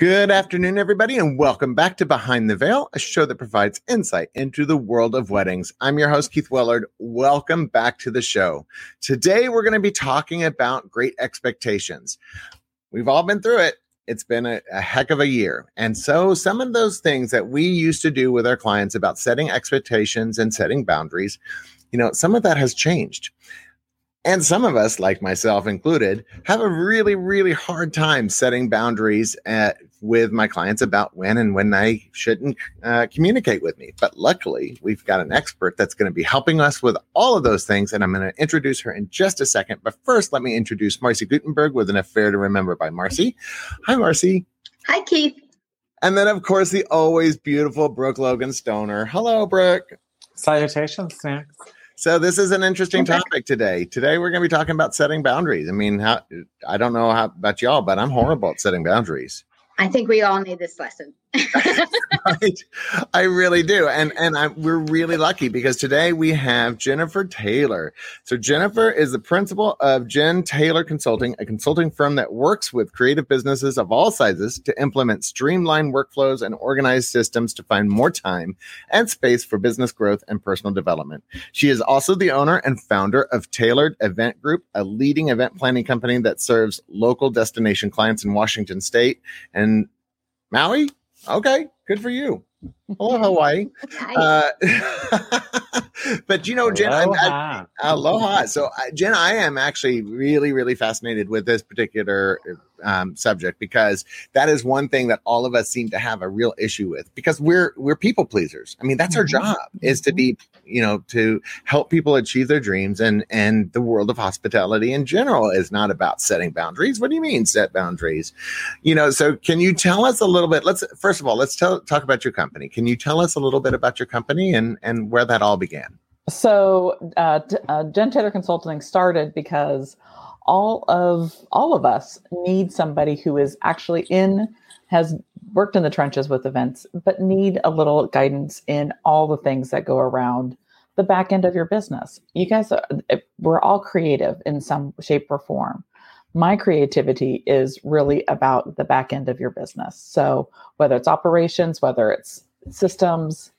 Good afternoon, everybody, and welcome back to Behind the Veil, a show that provides insight into the world of weddings. I'm your host, Keith Willard. Welcome back to the show. Today, we're going to be talking about great expectations. We've all been through it. It's been a, a, heck of a year. And so, some of those things that we used to do with our clients about setting expectations and setting boundaries, you know, some of that has changed. And some of us, like myself included, have a really, really hard time setting boundaries at, with my clients about when and when they shouldn't uh, communicate with me. But luckily, we've got an expert that's going to be helping us with all of those things. And I'm going to introduce her in just a second. But first, let me introduce Marcy Gutenberg with an affair to remember by Marcy. Hi, Marcy. Hi, Keith. And then, of course, the always beautiful Brooke Logan Stoner. Hello, Brooke. Salutations, Snacks. So this is an interesting topic today. Today we're going to be talking about setting boundaries. I mean, how, I don't know how about y'all, but I'm horrible at setting boundaries. I think we all need this lesson. right. I really do. And and I, we're really lucky because today we have Jennifer Taylor. So Jennifer is the principal of Jen Taylor Consulting, a consulting firm that works with creative businesses of all sizes to implement streamlined workflows and organized systems to find more time and space for business growth and personal development. She is also the owner and founder of Tailored Event Group, a leading event planning company that serves local destination clients in Washington state and Maui Okay, good for you. Hello, Hawaii. Uh, but you know, Jen, aloha. I, aloha. So, Jen, I am actually really, really fascinated with this particular um, subject because that is one thing that all of us seem to have a real issue with because we're we're people pleasers. I mean, that's our mm-hmm. job is to be you know to help people achieve their dreams and and the world of hospitality in general is not about setting boundaries. What do you mean set boundaries? You know, so can you tell us a little bit? Let's first of all let's tell talk about your company. Can you tell us a little bit about your company and and where that all began? So, uh, uh, Jen Taylor Consulting started because all of all of us need somebody who is actually in has worked in the trenches with events but need a little guidance in all the things that go around the back end of your business. You guys are, we're all creative in some shape or form. My creativity is really about the back end of your business. So whether it's operations whether it's systems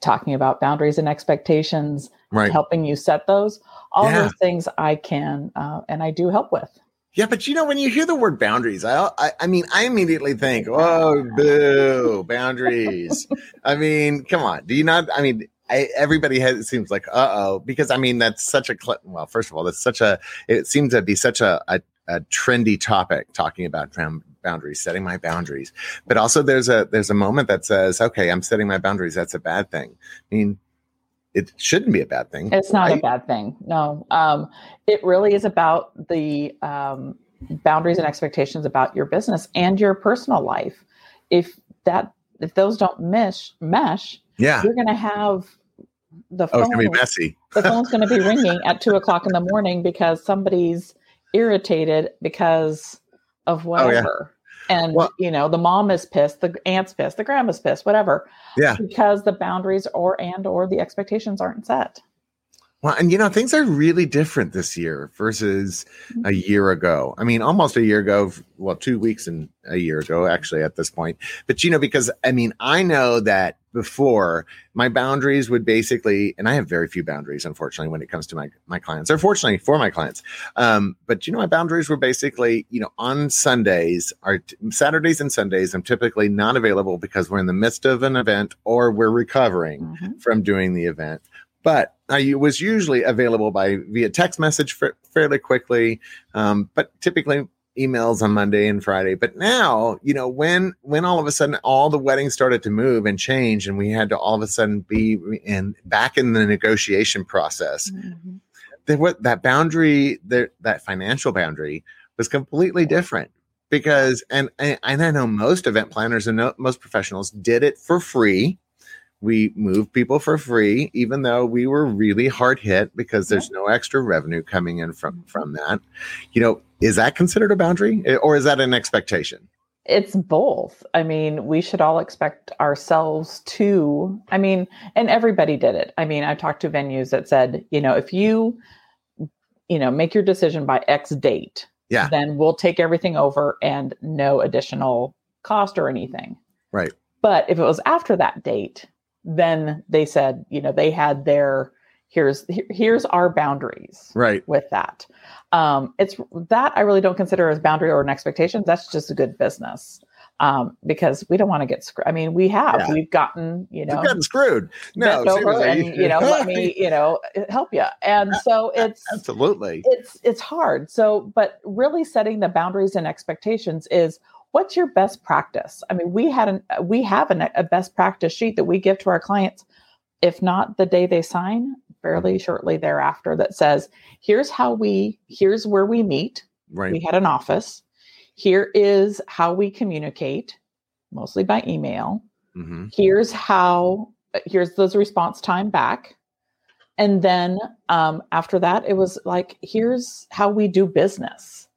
talking about boundaries and expectations right. helping you set those all yeah. those things i can uh, and i do help with yeah but you know when you hear the word boundaries i i, I mean i immediately think oh boo boundaries i mean come on do you not i mean I, everybody has it seems like uh oh because I mean that's such a well first of all that's such a it seems to be such a, a, a trendy topic talking about boundaries, setting my boundaries. But also there's a there's a moment that says, okay, I'm setting my boundaries. That's a bad thing. I mean, it shouldn't be a bad thing. It's not right? a bad thing. No. Um, it really is about the um, boundaries and expectations about your business and your personal life. If that if those don't mesh mesh, yeah, you're gonna have the phone. Oh, it's gonna be messy. the phone's gonna be ringing at two o'clock in the morning because somebody's irritated because of whatever. Oh, yeah and well, you know the mom is pissed the aunt's pissed the grandma's pissed whatever yeah because the boundaries or and or the expectations aren't set well, and you know, things are really different this year versus a mm-hmm. year ago. I mean, almost a year ago, well, two weeks and a year ago, actually, at this point. But you know, because I mean, I know that before my boundaries would basically, and I have very few boundaries, unfortunately, when it comes to my my clients, or fortunately for my clients. Um, but you know, my boundaries were basically, you know, on Sundays, are Saturdays and Sundays, I'm typically not available because we're in the midst of an event or we're recovering mm-hmm. from doing the event but I was usually available by via text message fairly quickly, um, but typically emails on Monday and Friday. But now, you know, when when all of a sudden all the weddings started to move and change, and we had to all of a sudden be in back in the negotiation process, mm-hmm. that what that boundary, that that financial boundary, was completely different because and and I know most event planners and most professionals did it for free we moved people for free even though we were really hard hit because there's no extra revenue coming in from from that. You know is that considered a boundary eh, or is that an expectation? It's both. I mean we should all expect ourselves to i mean and everybody did it. I mean i talked to venues that said you know if you you know make your decision by x date yeah. then we'll take everything over and no additional cost or anything. Right. But if it was after that date, then they said, you know, they had their here's here's our boundaries Right. with that. Um, it's that I really don't consider as boundary or an expectation. That's just a good business um, because we don't want to get screwed. I mean, we have Yeah. we've gotten you know gotten screwed. No, and you know let me you know help you. And so it's Absolutely. it's it's hard. So, but really setting the boundaries and expectations is what's your best practice. I mean, we had an we have an, a best practice sheet that we give to our clients, if not the day they sign, fairly shortly thereafter, that says, "Here's how we here's where we meet. Right. We had an office. Here is how we communicate, mostly by email." hmm here's how here's those response time back and then um, after that it was like here's how we do business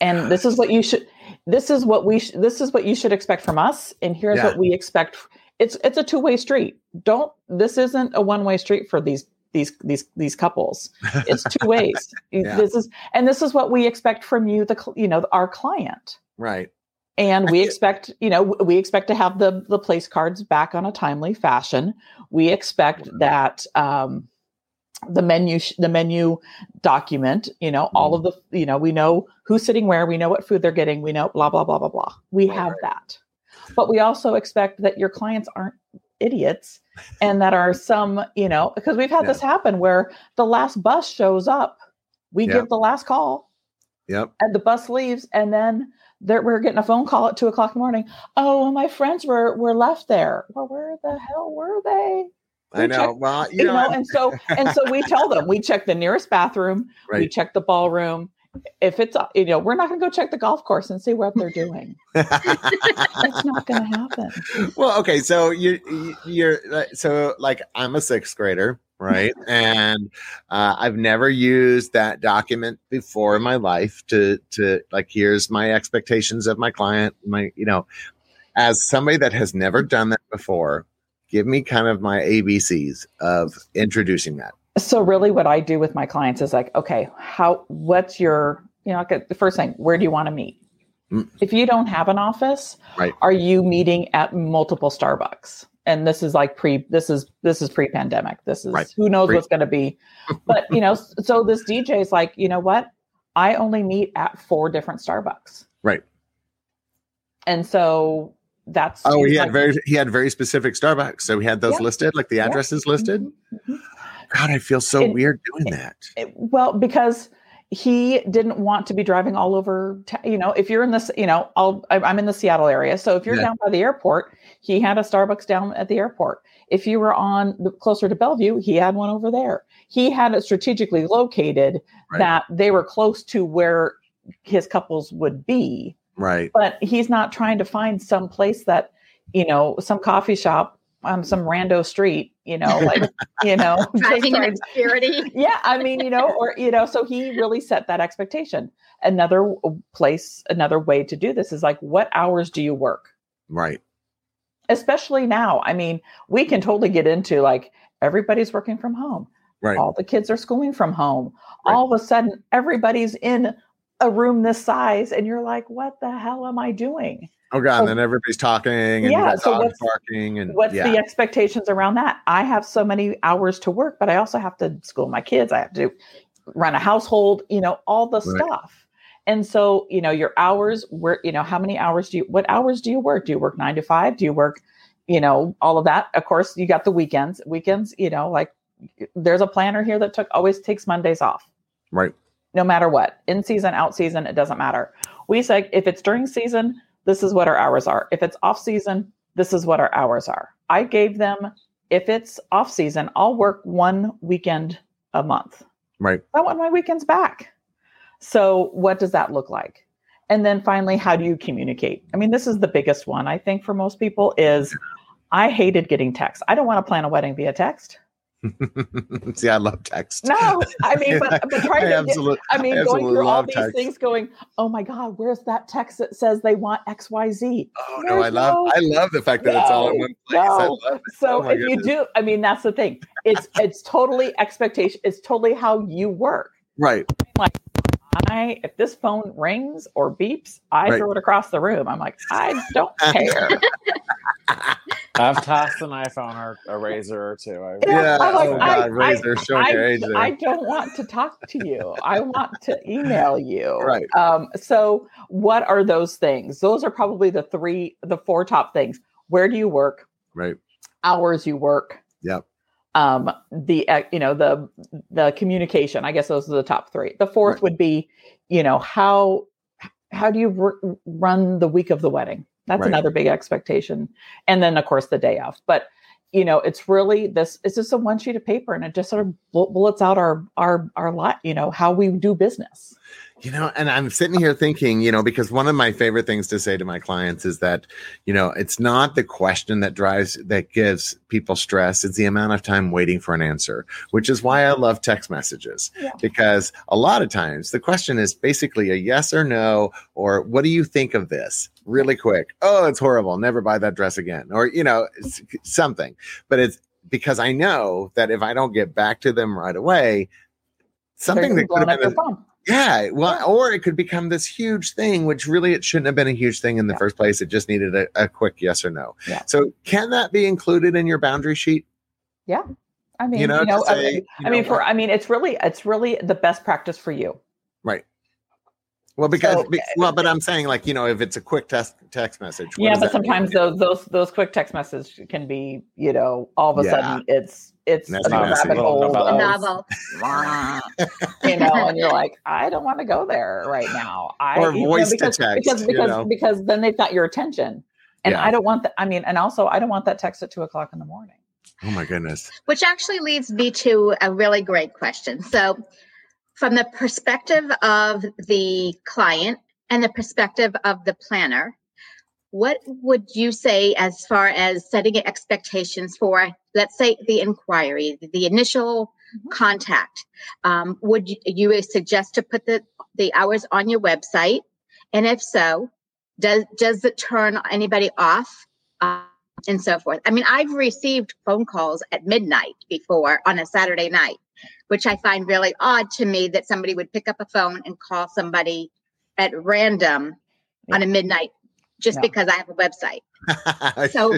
and this is what you should this is what we sh- this is what you should expect from us and here's Yeah. what we expect. It's it's a two-way street. Don't this isn't a one-way street for these these these these couples. It's two ways. Yeah. this is and this is what we expect from you the you know our client. Right. and we expect you know we expect to have the the place cards back on a timely fashion. We expect that um the menu the menu document you know all mm-hmm. of the you know we know who's sitting where we know what food they're getting we know blah blah blah blah blah. We Right, have that. But we also expect that your clients aren't idiots and that are some you know because we've had Yeah. this happen where the last bus shows up we give the last call Yep. and the bus leaves and then there, we're getting a phone call at two o'clock in the morning. Oh my friends were were left there. Well where the hell were they I know. check- well, you, you know, know and so and so we tell them we check the nearest bathroom we check the ballroom if it's you know we're not going to go check the golf course and see what they're doing that's not going to happen well, okay. So you you- you're so like I'm a sixth grader, right? and uh, I've never used that document before in my life to to like here's my expectations of my client. My you know, as somebody that has never done that before, give me kind of my ABCs of introducing that. so really what i do with my clients is like okay how what's your you know like the first thing where do you want to meet Mm. if you don't have an office Right. are you meeting at multiple starbucks and this is like pre this is this is pre-pandemic this is Right. who knows Pre- what's going to be but you know so this dj is like you know what i only meet at four different starbucks Right. and so that's Oh, he had like- very he had very specific Starbucks, so he had those Yeah. listed, like the Yeah. addresses listed. Mhm, mhm. God, I feel so And- weird doing that. It- well because he didn't want to be driving all over ta- you know if you're in this you know I'll, i'm in the seattle area so if you're Yeah. down by the airport he had a starbucks down at the airport if you were on the, closer to bellevue he had one over there he had it strategically located Right. that they were close to where his couples would be Right. but he's not trying to find some place that you know some coffee shop on some rando street you know like you know just Driving in obscurity. yeah i mean you know or you know so he really set that expectation another place another way to do this is like what hours do you work Right. especially now i mean we can totally get into like everybody's working from home Right. all the kids are schooling from home Right. all of a sudden everybody's in a room this size and you're like what the hell am i doing? Oh god, So- and then everybody's talking and Yeah, so what's- barking and what's yeah. the expectations around that? I have so many hours to work but i also have to school my kids i have to run a household you know all the Right. stuff. And so you know your hours where you know how many hours do you what hours do you work? Do you work nine to five? Do you work you know all of that? Of course you got the weekends weekends you know like there's a planner here that took always takes mondays off. Right. No matter what in season out season it doesn't matter. We say if it's during season this is what our hours are. If it's off season this is what our hours are. I gave them if it's off season i'll work one weekend a month. Right. i want my weekends back. So what does that look like? And then finally how do you communicate? I mean this is the biggest one i think for most people is i hated getting text i don't want to plan a wedding via text See, I love text. no i mean but, but trying I to get, I mean, going through all these text. things, going, oh my God, where's that text that says they want X, Y, Z? Oh no, I love no- I love the fact that it's all in one place. I no. So Oh if you do, I mean, that's the thing. It's it's totally expectation. It's totally how you work. Right. Like I if this phone rings or beeps, I Right. throw it across the room. I'm like, I don't care. I've tossed an iPhone or a razor or two. I, Yeah. I'm like, oh I- Razor, showing I, your age. I don't want to talk to you. I want to email you. Right. Um, so what are those things? Those are probably the three, the four top things. Where do you work? right. Hours you work. Yep. Um, the uh, you know the the communication. I guess those are the top three. The fourth Right. would be, you know, how how do you r- run the week of the wedding? That's Right. another big expectation. And then of course the day off. But you know, it's really this. It's just a one sheet of paper, and it just sort of bullets out our our our lot. You know how we do business. You know, and I'm sitting here thinking, you know, because one of my favorite things to say to my clients is that, you know, it's not the question that drives, that gives people stress. It's the amount of time waiting for an answer, which is why I love text messages. Yeah. Because a lot of times the question is basically a yes or no, or what do you think of this? Really quick. Oh, it's horrible. Never buy that dress again. Or, you know, something. But it's because I know that if I don't get back to them right away, something that could have been your a, phone. Yeah, well, or it could become this huge thing, which really it shouldn't have been a huge thing in the Yeah. first place. It just needed a, a quick yes or no. Yeah. So, can that be included in your boundary sheet? Yeah, I mean, You know, you know, to uh, I- say, you I mean, for uh I mean, it's really it's really the best practice for you. Right. Well, because So- well, but I'm saying like you know if it's a quick text text message. what yeah, but that mean? sometimes those those those quick text messages can be, you know, all of a Yeah. sudden it's it's a messy. rabbit hole. Novel. Novel. you know, and you're like, I don't want to go there right now. I Or you know, voice to because, text, because you because know. because then they've got your attention, and Yeah. I don't want that. I mean, and also I don't want that text at two o'clock in the morning. Oh my goodness. Which actually leads me to a really great question. So, from the perspective of the client and the perspective of the planner, what would you say as far as setting expectations for, let's say, the inquiry, the initial Mhm. contact? Um, would you, you suggest to put the, the hours on your website? And if so, does does it turn anybody off? Uh, and so forth. I mean, I've received phone calls at midnight before on a Saturday night, which I find really odd to me that somebody would pick up a phone and call somebody at random on a midnight just Yeah. because I have a website. So-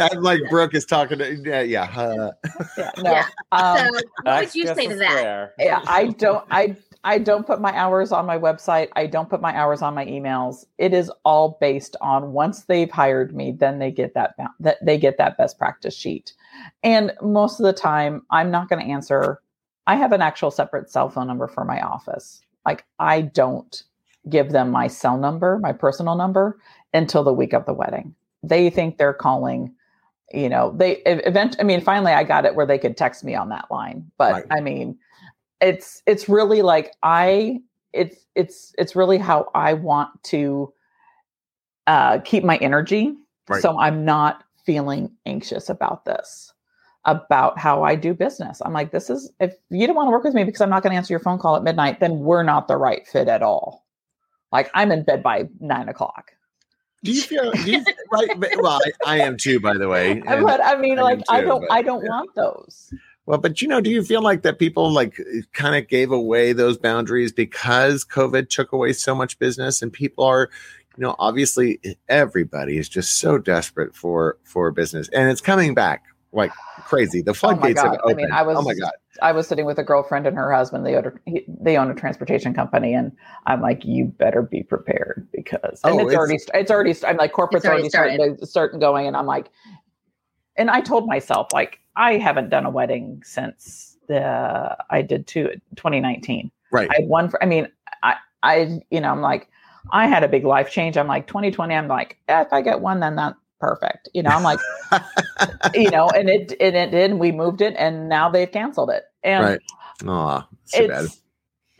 I'm like Brooke is talking to yeah yeah. uh, Yeah, no. Yeah. Um, so, what would you say to that? square. yeah i don't i i don't put my hours on my website i don't put my hours on my emails it is all based on once they've hired me then they get that that they get that best practice sheet and most of the time i'm not going to answer i have an actual separate cell phone number for my office. Like i don't give them my cell number my personal number until the week of the wedding. They think they're calling you know they event i mean finally i got it where they could text me on that line. But Right. i mean it's it's really like i it's it's it's really how i want to uh keep my energy. Right. so i'm not feeling anxious about this about how i do business i'm like this is if you don't want to work with me because i'm not going to answer your phone call at midnight then we're not the right fit at all like i'm in bed by nine o'clock Do you feel do you, right? Well, I, I am too, by the way. and- but i mean I like am i don't but- i don't yeah. want those Well, but you know, do you feel like that people like kind of gave away those boundaries because COVID took away so much business and people are, you know, obviously everybody is just so desperate for for business and it's coming back like crazy. The floodgates have God. I opened. mean, I was- oh my god. I was sitting with a girlfriend and her husband. They own a, he- they own a transportation company, and I'm like, you better be prepared because and Oh, it's, it's- already it's already I'm like corporate's already already, starting to start going, and I'm like, and I told myself like I haven't done a wedding since the I did two 2019. Right. I had one for I mean I I you know I'm like I had a big life change. I'm like 2020. I'm like eh, if I get one, then that's perfect. You know I'm like you know, and it and it did. And we moved it, and now they've canceled it. And Right. Aw, it's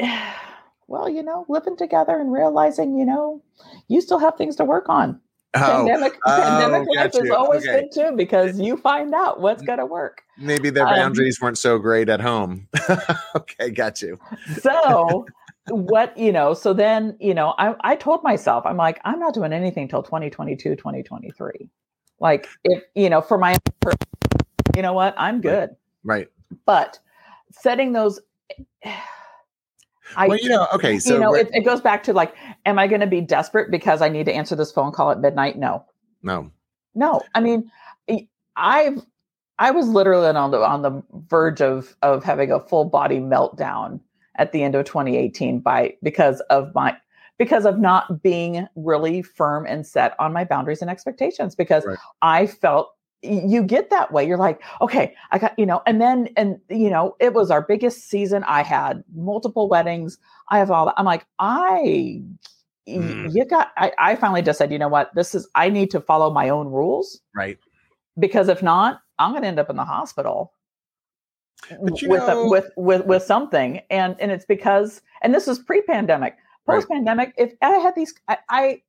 bad. well, you know, living together and realizing, you know, you still have things to work on. Oh, pandemic oh, pandemic life is always Okay. good too because you find out what's going to work. maybe their um, boundaries weren't so great at home. okay, got you. So, what you know, so then you know, I I told myself, I'm like, I'm not doing anything till 2022, 2023. Like if you know, for my, you know what, I'm good. Right. but setting those I, well, you know, okay, so you know, it, it goes back to like, am I going to be desperate because I need to answer this phone call at midnight? No, no, no. I mean, I've I was literally on the on the verge of of having a full body meltdown at the end of 2018 by because of my because of not being really firm and set on my boundaries and expectations because Right. I felt you get that way you're like okay i got you know and then and you know it was our biggest season i had multiple weddings i have all that i'm like i Mm. you got I, I finally just said you know what this is i need to follow my own rules right. because if not i'm going to end up in the hospital But you with, uh, a- with with with something. And and it's because and this was pre-pandemic. Right. post-pandemic if i had these i, I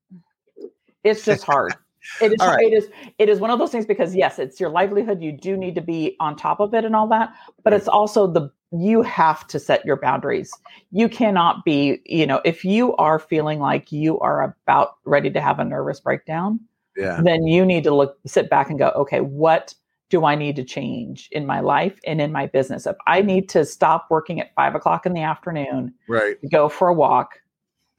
it's just hard. It is right. it is it is one of those things because yes it's your livelihood. You do need to be on top of it and all that. But it's also the you have to set your boundaries. You cannot be you know if you are feeling like you are about ready to have a nervous breakdown Yeah. then you need to look sit back and go okay what do i need to change in my life and in my business if i need to stop working at five o'clock in the afternoon Right. go for a walk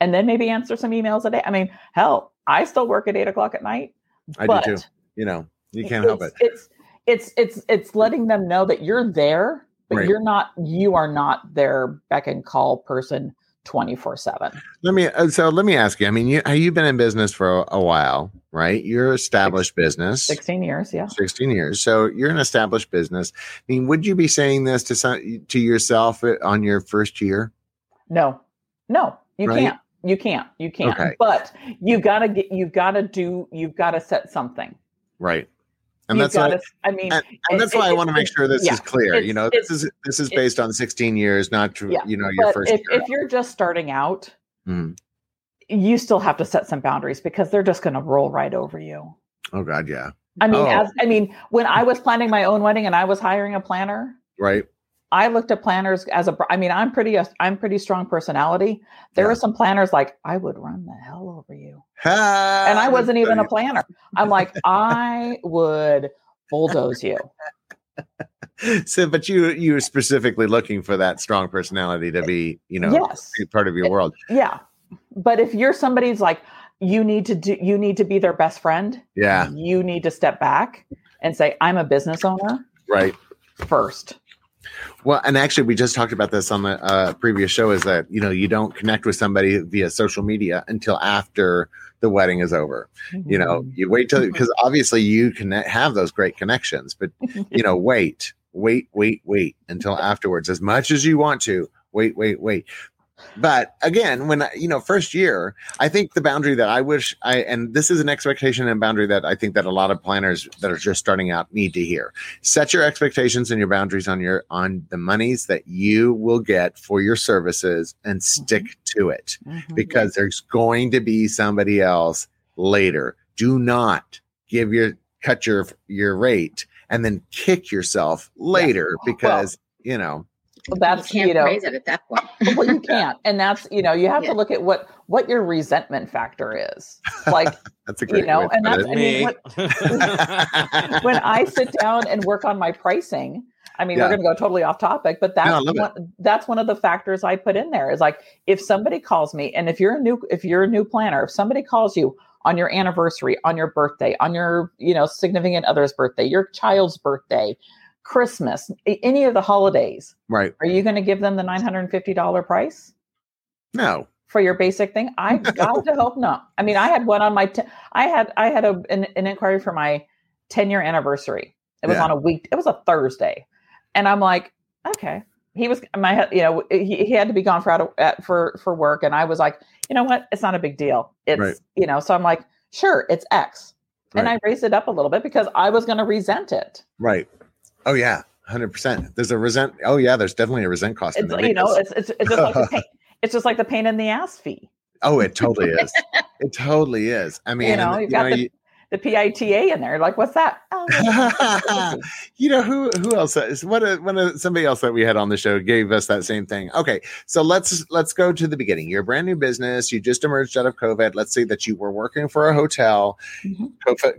and then maybe answer some emails a day i mean hell i still work at eight o'clock at night I but do too. You know, you can't help it. it's, it's it's it's it's letting them know that you're there but Right. you're not you are not their beck and call person 24 7 Let me uh, so let me ask you. I mean, you you've been in business for a, a while, right? You're established business. 16 years yeah 16 years. So you're an established business. I mean, would you be saying this to some, to yourself uh, on your first year? No, no, you Right? can't. You can't. You can't. Okay. But you've got to get. You've got to do. You've got to set something. Right. And that's got why, to. I mean, and, it- and that's why I want to make sure this yeah, is clear. You know, this is this is based on 16 years, not to, Yeah, you know your first if, year. if you're just starting out, Mhm. you still have to set some boundaries because they're just going to roll right over you. Oh God, yeah. I mean, Oh. as I mean, when I was planning my own wedding and I was hiring a planner, Right. I looked at planners as a. I mean, I'm pretty. Uh, I'm pretty strong personality. There Yeah. were some planners like I would run the hell over you. And I wasn't even a planner. I'm like, I would bulldoze you. So, but you you were specifically looking for that strong personality to be, you know, yes, be part of your world. yeah. But if you're somebody's like, you need to do, you need to be their best friend. Yeah. You need to step back and say, I'm a business owner Right. first. Well, and actually, we just talked about this on the uh, previous show. Is that you know you don't connect with somebody via social media until after the wedding is over. You know, Mm-hmm. you wait till because obviously you can have those great connections, but you know, wait, wait, wait, wait until afterwards. As much as you want to, wait, wait, wait. But again, when you know, first year, I think the boundary that I wish I and this is an expectation and boundary that I think that a lot of planners that are just starting out need to hear. Set your expectations and your boundaries on your on the monies that you will get for your services and stick to it Mhm. because there's going to be somebody else later. Do not give your cut your your rate and then kick yourself later because you know Well, you that's can't you know, raise it at that point. well, you can't, and that's you know, you have Yeah. to look at what what your resentment factor is. Like that's a great you know, and that's it. I mean, Me. what, when I sit down and work on my pricing, I mean, Yeah. we're going to go totally off topic, but that's No, I love it. one, that's one of the factors I put in there is like if somebody calls me, and if you're a new if you're a new planner, if somebody calls you on your anniversary, on your birthday, on your you know significant other's birthday, your child's birthday, Christmas, any of the holidays, right are you going to give them the nine hundred and fifty dollar price? no for your basic thing? I got to hope not. I mean, I had one on my, t- I had, I had a, an, an inquiry for my 10 year anniversary. It was Yeah. on a week. It was a Thursday. And I'm like, okay. He was my, you know, he, he had to be gone for out of, for, for work. And I was like, you know what? It's not a big deal. It's, Right. you know, so I'm like, sure, it's X. And I raised it up a little bit because I was going to resent it. right oh yeah 100% there's a resent oh yeah there's definitely a resent cost in It's, you know, it's, it's, it's just like the pain, it's just like the pain in the ass fee. oh it totally is. It totally is. I mean you know, you've got the, you- the PITA in there. Like, what's that? Oh, you know who who else is what a, one of somebody else that we had on the show gave us that same thing. Okay so let's let's go to the beginning. You're a brand new business you just emerged out of covid. Let's say that you were working for a hotel. Mhm.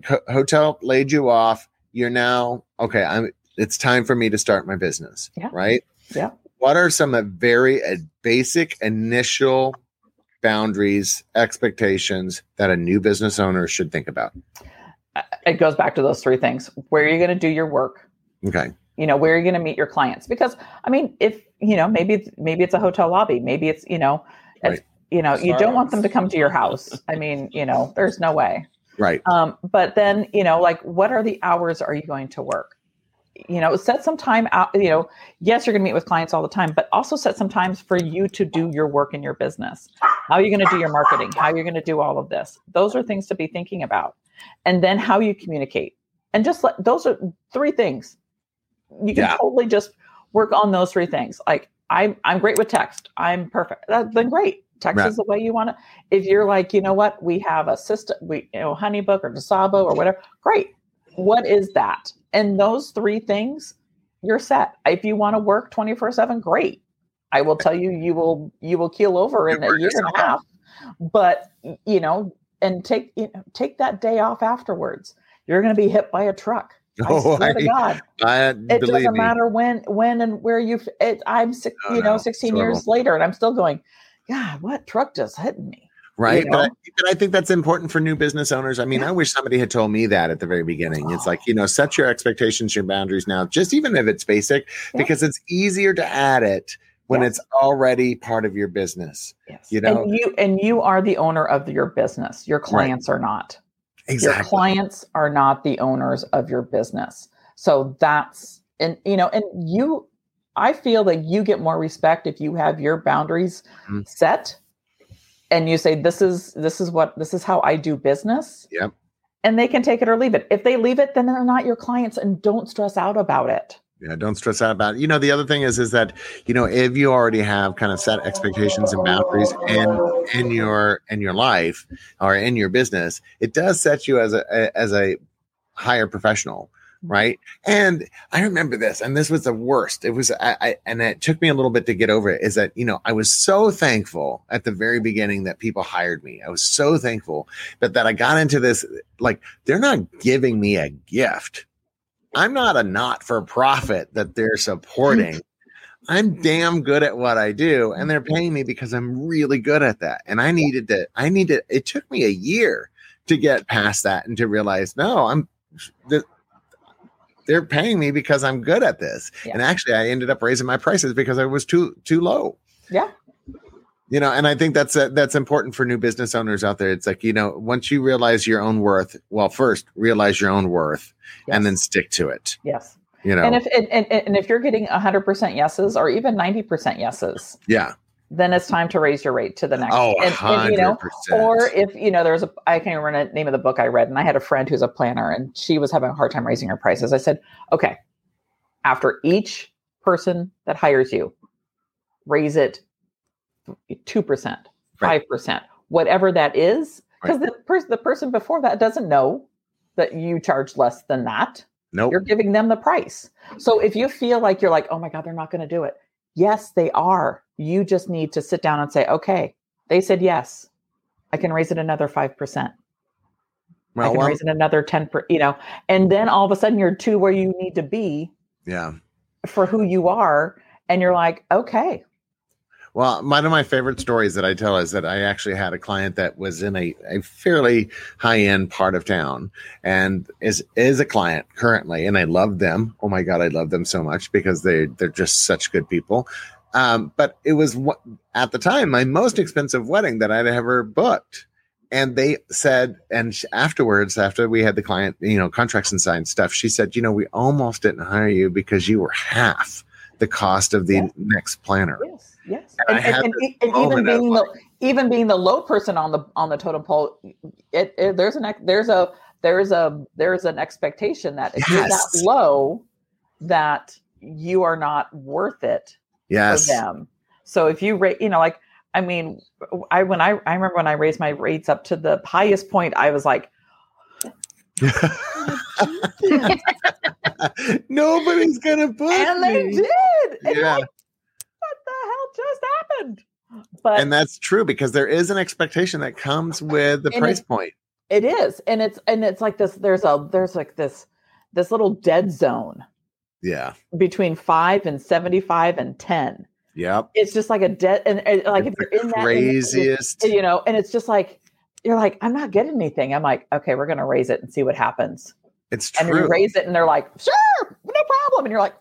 Co- hotel laid you off. You're now okay i'm it's time for me to start my business Yeah. right Yeah. what are some very uh, basic initial boundaries, expectations that a new business owner should think about? Uh, It goes back to those three things. Where are you going to do your work? Okay. You know, where are you going to meet your clients? Because I mean, if you know, maybe it's maybe it's a hotel lobby, maybe it's you know, it's, Right. you know, you don't want them to come to your house. I mean, you know, there's no way. Right. Um, but then, you know, like what are the hours are you going to work? You know, set some time out, you know, yes, you're going to meet with clients all the time, but also set some times for you to do your work in your business. How are you going to do your marketing? How are you're going to do all of this? Those are things to be thinking about. And then how you communicate. And just let those are three things. You can Yeah. totally just work on those three things. Like I'm I'm great with text. I'm perfect. That, then great. Text Right. is the way you want to. If you're like, you know what, we have a system, we you know, Honeybook or Dubsado or whatever. Great. What is that? And those three things, you're set. If you want to work 24 seven, great. I will tell you, you will you will keel over in a year and a half. But you know, and take you know, take that day off afterwards. You're going to be hit by a truck. I Oh, swear to God I it doesn't me. matter when when and where you it, i'm six, No, you know no, 16 years later and i'm still going god what truck just hit me Right. you But, I, but I think that's important for new business owners. I mean, Yeah. I wish somebody had told me that at the very beginning. It's like, you know, set your expectations, your boundaries now, just even if it's basic, Yeah. because it's easier to add it when it's already part of your business. yes You know? and you and you are the owner of your business your clients are not your clients are not the owners of your business so that's and you know and you i feel that you get more respect if you have your boundaries Mhm. set and you say this is this is what this is how i do business Yep. and they can take it or leave it if they leave it then they're not your clients and don't stress out about it Yeah, don't stress out about it. You know, the other thing is is that, you know, if you already have kind of set expectations and boundaries in in your in your life or in your business, it does set you as a, a as a higher professional, Mm-hmm. right? And I remember this, and this was the worst. It was I, I and it took me a little bit to get over it, is that you know, I was so thankful at the very beginning that people hired me. I was so thankful that that I got into this, like, they're not giving me a gift. I'm not a not for profit that they're supporting. I'm damn good at what I do, and they're mm-hmm. paying me because I'm really good at that. And I needed to, I needed, it took me a year to get past that and to realize, no, I'm, th- they're paying me because I'm good at this. Yeah. And actually, I ended up raising my prices because I was too, too low. Yeah. You know and i think that's uh, that's important for new business owners out there. It's like you know once you realize your own worth well first realize your own worth and then stick to it yes. you know? And if and, and, and if you're getting 100% yeses or even 90% yeses yeah then it's time to raise your rate to the next oh and, and, you know 100%. or if you know there's a i can't remember the name of the book i read and i had a friend who's a planner and she was having a hard time raising her prices i said okay after each person that hires you raise it 2% 5% whatever that is because Right. the person the person before that doesn't know that you charge less than that nope you're giving them the price. So if you feel like you're like, oh my God, they're not going to do it. Yes, they are. You just need to sit down and say, okay, they said yes. I can raise it another 5%. I can well, raise it um another 10 per, you know, and then all of a sudden you're to where you need to be yeah for who you are. And you're like, okay, Well, one of my favorite stories that I tell is that I actually had a client that was in a, a fairly high end part of town and is is a client currently, and I love them. Oh my god, I love them so much because they they're just such good people. Um, but it was at the time my most expensive wedding that I'd ever booked. And they said, and afterwards, after we had the client, you know, contracts and signed stuff, she said, you know, we almost didn't hire you because you were half the cost of the Yeah. next planner. yes, yes. And And, and, and, even being the, even being the low person on the, on the totem pole, it, it there's an, there's a, there's a, there's an expectation that if you're that low, that you are not worth it Yes. for them. So if you rate, you know, like I mean, I when I I remember when I raised my rates up to the highest point, I was like, Nobody's gonna book and they me. did. And Yeah, like, what the just happened? But and that's true because there is an expectation that comes with the price it- point. it is, and it's and it's like this. There's a there's like this this little dead zone Yeah, between five and seventy five and ten. Yep. It's just like a dead and, and like It's if you're in the that craziest. you know, and it's just like you're like, I'm not getting anything. I'm like, okay, we're gonna raise it and see what happens. It's And you true. raise it and they're like, sure, no problem. And you're like,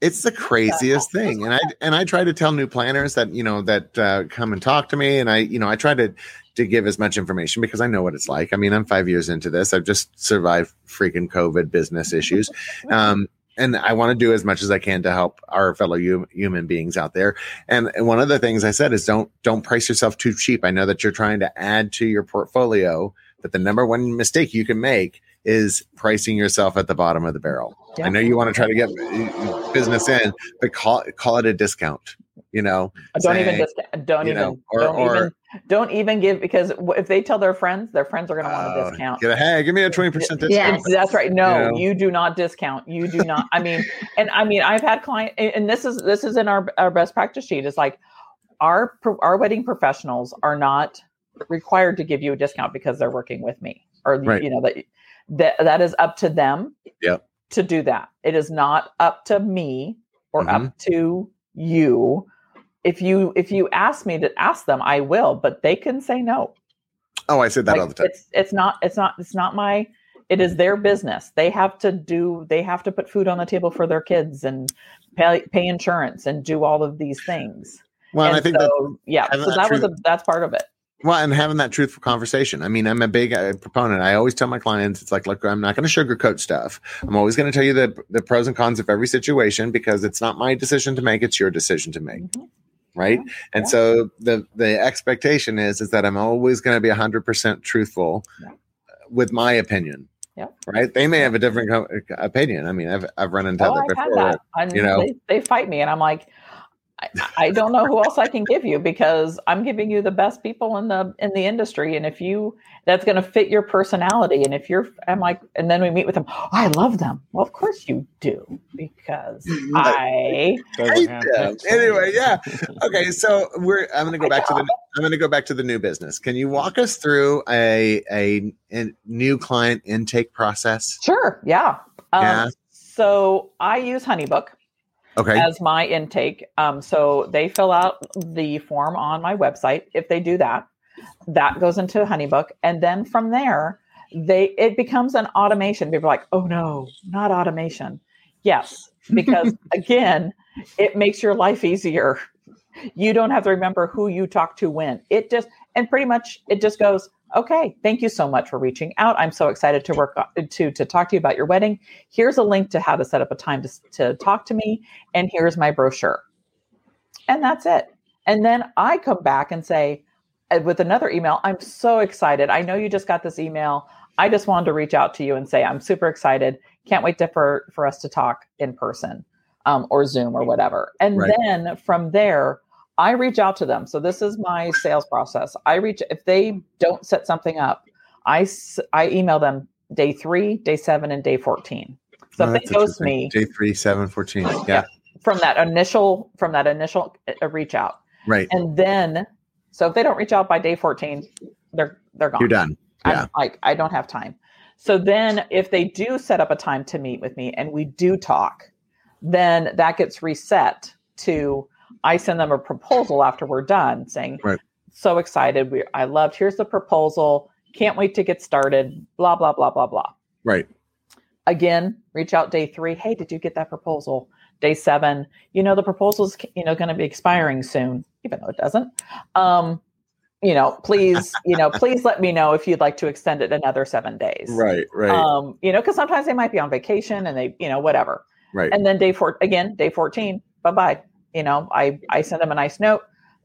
It's the craziest thing, and I and I try to tell new planners that you know that uh, come and talk to me, and I you know I try to to give as much information because I know what it's like. I mean, I'm five years into this. I've just survived freaking COVID business issues, um, and I want to do as much as I can to help our fellow hu- human beings out there. And, and one of the things I said is don't don't price yourself too cheap. I know that you're trying to add to your portfolio, but the number one mistake you can make is pricing yourself at the bottom of the barrel. I know you want to try to get uh, business in, but call call it a discount. You know, don't even discount, don't even know, or- don't or- even don't even give because if they tell their friends, their friends are going to want uh, a discount. Get a hey, give me a twenty percent discount. Yes. That's right. No, You know? you do not discount. You do not. I mean, and I mean, I've had client, and this is this is in our our best practice sheet. Is like our our wedding professionals are not required to give you a discount because they're working with me, or Right. you know that that that is up to them. Yep. To do that, it is not up to me or Mm-hmm. up to you. If you if you ask me to ask them, I will, but they can say no Oh, I said that like, all the time. It's it's not it's not it's not my it is their business. They have to do they have to put food on the table for their kids and pay pay insurance and do all of these things. Well, and and I think so, that yeah, so that that was a that's part of it. Well, and having that truthful conversation. I mean, I'm a big uh, proponent. I always tell my clients, it's like, look, I'm not going to sugarcoat stuff. I'm always going to tell you the the pros and cons of every situation because it's not my decision to make; it's your decision to make, Mhm. right? Yeah, And yeah. so the the expectation is is that I'm always going to be 100 percent truthful Yeah. with my opinion. Yep. Right? They may have a different co- opinion. I mean, I've I've run into Oh, that before. that. You know. they, they fight me, and I'm like, I, I don't know who else I can give you because I'm giving you the best people in the in the industry, and if you that's going to fit your personality, and if you're, I'm like, and then we meet with them. Oh, I love them. Well, of course you do because I hate them. Anyway, yeah. Okay, so we're. I'm going to go back to the. I'm going to go back to the new business. Can you walk us through a a, a new client intake process? Sure. Yeah. Um, Yeah. So I use HoneyBook Okay. as my intake. Um, so they fill out the form on my website. If they do that, that goes into HoneyBook, and then from there, they it becomes an automation. People are like, "Oh no, not automation." Yes, because again, it makes your life easier. You don't have to remember who you talk to when. It just and pretty much it just goes, "Okay, thank you so much for reaching out. I'm so excited to work to to talk to you about your wedding. Here's a link to how to set up a time to to talk to me, and here's my brochure." And that's it. And then I come back and say uh, with another email, "I'm so excited. I know you just got this email. I just wanted to reach out to you and say I'm super excited. Can't wait to, for for us to talk in person um, or Zoom or whatever." And Right. then from there, I reach out to them. So this is my sales process. I reach if they don't set something up, I I email them day three, day seven, and day fourteen. So Oh, if they ghost me day three seven fourteen. Yeah. from that initial from that initial uh, reach out, Right. and then so if they don't reach out by day fourteen, they're they're gone. You're done. Yeah. I'm like, I don't have time. So then if they do set up a time to meet with me and we do talk, then that gets reset to I send them a proposal after we're done saying, Right. so excited. We I loved, here's the proposal. Can't wait to get started. Blah, blah, blah, blah, blah. Right. Again, reach out day three. Hey, did you get that proposal? Day seven, you know, the proposal's you know going to be expiring soon, even though it doesn't. Um, you know, please, you know, please let me know if you'd like to extend it another seven days. Right. Right. Um, you know, because sometimes they might be on vacation and they, you know, whatever. right. And then day four again, day 14, bye bye. You know, I I send them a nice note.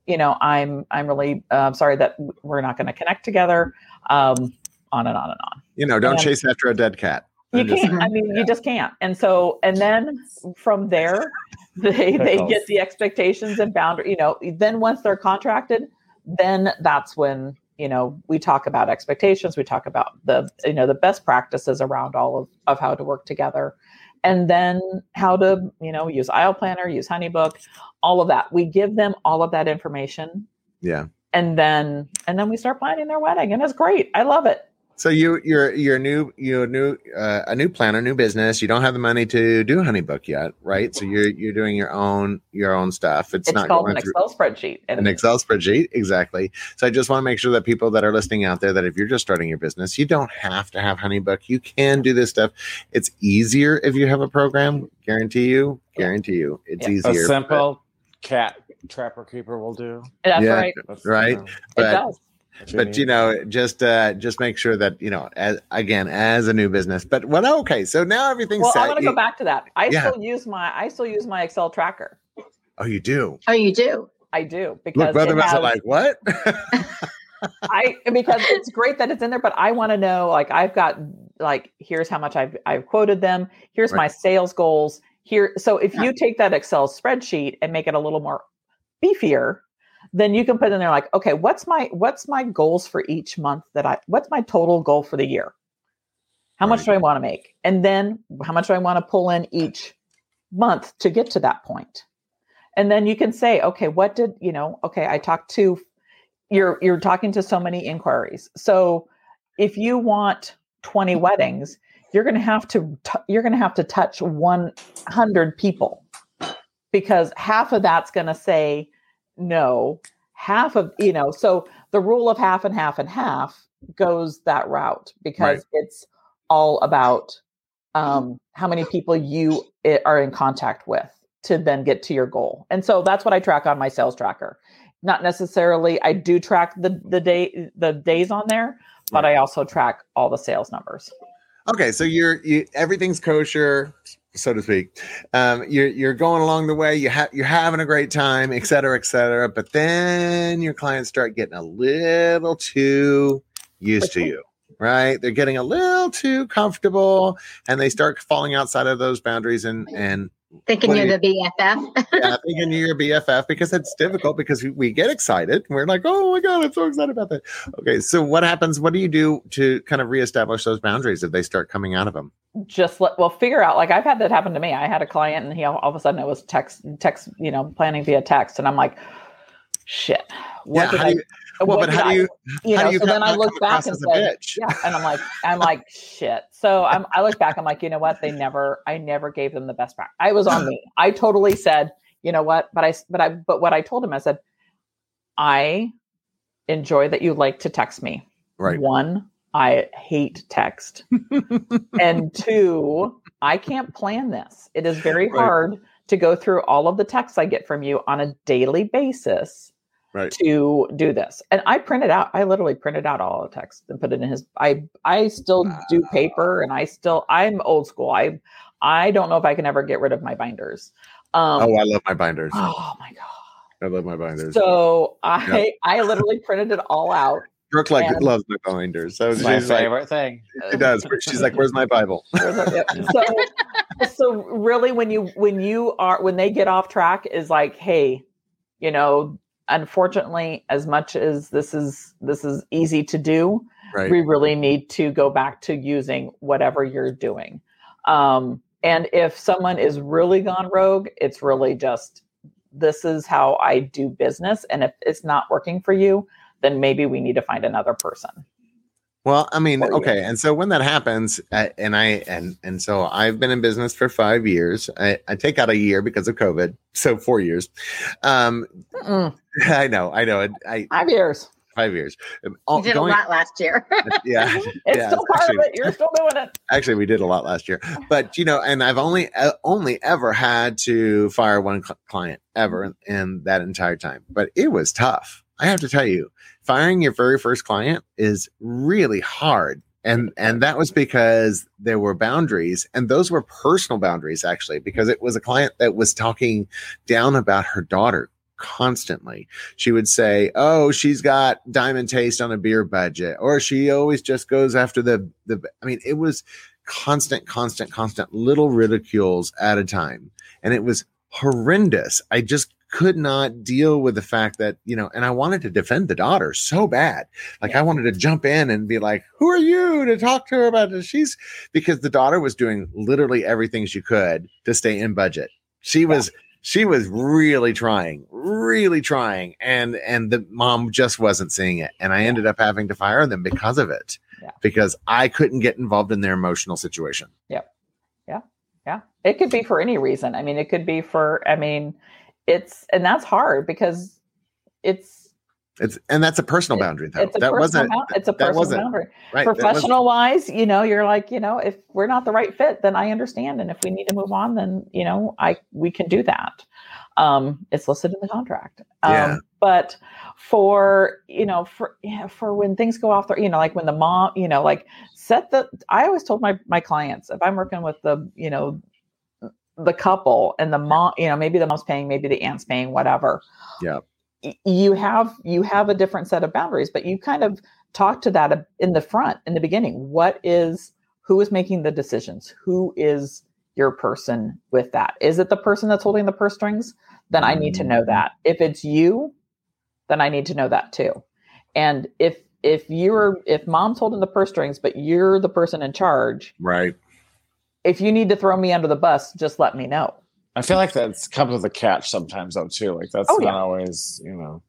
You know, I'm I'm really uh, sorry that we're not going to connect together. Um, on and on and on. you know, don't and- chase after a dead cat. You just can't. I mean, you just can't. And so, and then from there, they they get the expectations and boundary. You know, then once they're contracted, then that's when you know we talk about expectations. We talk about the you know the best practices around all of of how to work together, and then how to you know use Aisle Planner, use HoneyBook, all of that. We give them all of that information, Yeah. and then and then we start planning their wedding, and it's great. I love it. So you you're you're new you're new uh, a new planner, new business. You don't have the money to do Honeybook yet, right? So you're you're doing your own your own stuff. It's, It's not called going an through Excel spreadsheet. An Excel spreadsheet, exactly. So I just want to make sure that people that are listening out there that if you're just starting your business, you don't have to have Honeybook. You can do this stuff. It's easier if you have a program. Guarantee you, guarantee you, it's Yeah. A easier. simple cat trapper keeper will do. That's Yeah. right. That's, Right. you know, It does. What but you know just uh just make sure that you know as again as a new business but what okay so now everything's Well, set I'm going to You- go back to that. I Yeah. still use my I still use my Excel tracker. oh you do Oh, you do. I do because look both it are has- like what I because it's great that it's in there, but I want to know like I've got like here's how much I've I've quoted them. Here's Right. my sales goals. Here, so if you take that Excel spreadsheet and make it a little more beefier, then you can put in there like, okay, what's my what's my goals for each month that I what's my total goal for the year? How much do I want to make? And then how much do I want to pull in each month to get to that point? And then you can say, okay, what did, you know, okay, I talked to you're you're talking to so many inquiries. So if you want 20 weddings, you're going to have to t- you're going to have to touch 100 people because half of that's going to say no, half of, you know, so the rule of half and half and half goes that route because Right. it's all about um, how many people you are in contact with to then get to your goal. And so that's what I track on my sales tracker. Not necessarily I do track the the day the days on there, but I also track all the sales numbers. Okay so you're you everything's kosher so to speak. Um you're you're going along the way you have you're having a great time et cetera et cetera but then your clients start getting a little too used to you right? They're getting a little too comfortable and they start falling outside of those boundaries and and Thinking What you're the BFF. yeah, thinking you're your BFF because it's difficult because we, we get excited. We're like, oh my God, I'm so excited about that. Okay. So what happens? What do you do to kind of reestablish those boundaries if they start coming out of them? just let well figure out like i've had that happen to me i had a client and he all, all of a sudden it was text text you know planning via text and i'm like shit what yeah. did How I, do well, but how do I- you, you how know do you so then i look back and as a said bitch? yeah and i'm like i'm like shit so i'm i look back i'm like you know what they never i never gave them the best practice i was on me i totally said you know what but I, but i but what i told him i said i enjoy that you like to text me right. one, I hate text. and two, I can't plan this. It is very Right. hard to go through all of the texts I get from you on a daily basis Right. to do this. And I printed out, I literally printed out all the text and put it in his I I still do paper and I still I'm old school. I I don't know if I can ever get rid of my binders. Um Oh, I love my binders. oh my god. I love my binders. So I I literally printed it all out. Brooke like and- loves my binders. So It's my she's like, favorite thing. she does. She's like, where's my Bible? so so really when you when you are when they get off track is like hey you know unfortunately as much as this is this is easy to do Right. we really need to go back to using whatever you're doing um and if someone is really gone rogue it's really just this is how i do business and if it's not working for you then maybe we need to find another person Well, I mean, okay, and so when that happens, uh, and I and and so I've been in business for five years. I, I take out a year because of COVID, so four years. Um, Mm-mm, I know, I know, I five years five years. You Oh, did going- a lot last year. yeah, it's Yeah, still part actually- of it you're still doing it actually, we did a lot last year, but you know, and I've only uh, only ever had to fire one cl- client ever in, in that entire time, but it was tough. I have to tell you, firing your very first client is really hard. And and that was because there were boundaries, and those were personal boundaries actually, because it was a client that was talking down about her daughter constantly. She would say, "Oh, she's got diamond taste on a beer budget," or she always just goes after the the. I mean, it was constant, constant, constant little ridicules at a time, and it was horrendous. I just could not deal with the fact that you know, and I wanted to defend the daughter so bad. Like I wanted to jump in and be like, "Who are you to talk to her about this?" She's because the daughter was doing literally everything she could to stay in budget. She was she was really trying, really trying, and and the mom just wasn't seeing it, and I ended up having to fire them because of it. Yeah. because I couldn't get involved in their emotional situation. Yep. Yeah. Yeah. It could be for any reason. I mean, it could be for, I mean, it's, and that's hard because it's, It's and that's a personal boundary though. it's a that personal, wasn't bound- it's a that personal wasn't- boundary. right. Professional wise, you know, you're like, you know, if we're not the right fit, then I understand. And if we need to move on, then, you know, I, we can do that. Um, it's listed in the contract. Um, Yeah. but for, you know, for, yeah, for when things go off the, you know, like when the mom, you know, like set the, I always told my, my clients, if I'm working with the, you know, the couple and the mom, you know, maybe the mom's paying, maybe the aunt's paying, whatever. Yeah. You have you have a different set of boundaries, but you kind of talk to that in the front in the beginning. What is who is making the decisions? Who is your person with that? Is it the person that's holding the purse strings? Then I need to know that. Mm-hmm. If it's you, then I need to know that too. And if if you're if mom's holding the purse strings, but you're the person in charge, right. If you need to throw me under the bus, just let me know. I feel like that comes with a catch sometimes though too. Like that's Oh, not yeah. always, you know,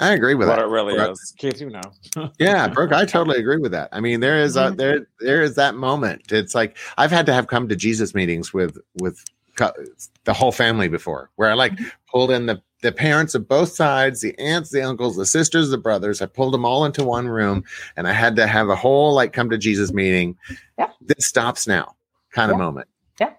I agree with that. what that. it really Brooke. is. Keith, you know. Yeah, Brooke, I totally agree with that. I mean, there is a Mhm. there there is that moment. It's like I've had to have come to Jesus meetings with with co- the whole family before, where I like pulled in the the parents of both sides, the aunts, the uncles, the sisters, the brothers. I pulled them all into one room, and I had to have a whole like come to Jesus meeting. Yeah. This stops now, kind of Yeah. moment. Yeah.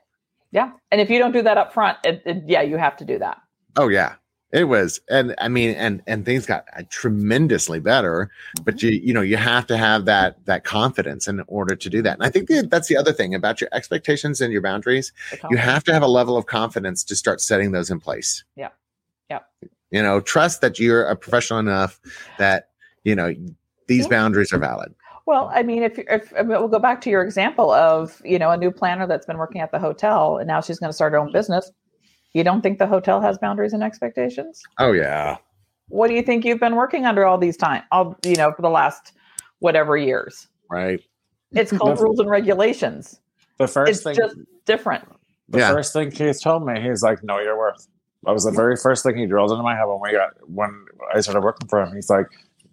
Yeah. And if you don't do that up front, it, it, yeah, you have to do that. Oh yeah, it was, and I mean, and and things got uh, tremendously better. But you you know you have to have that that confidence in order to do that. And I think that that's the other thing about your expectations and your boundaries. You have to have a level of confidence to start setting those in place. Yeah. Yeah. You know, trust that you're a professional enough that you know these Yeah. boundaries are valid. Well, I mean, if, if I mean, we'll go back to your example of, you know, a new planner that's been working at the hotel and now she's going to start her own business. You don't think the hotel has boundaries and expectations? Oh yeah, What do you think you've been working under all these time, all, you know, for the last whatever years? right. It's called rules and regulations. The first It's thing just different. the Yeah. first thing Keith told me, he's like, Know your worth. That was the very first thing he drilled into my head when we got when I started working for him. He's like,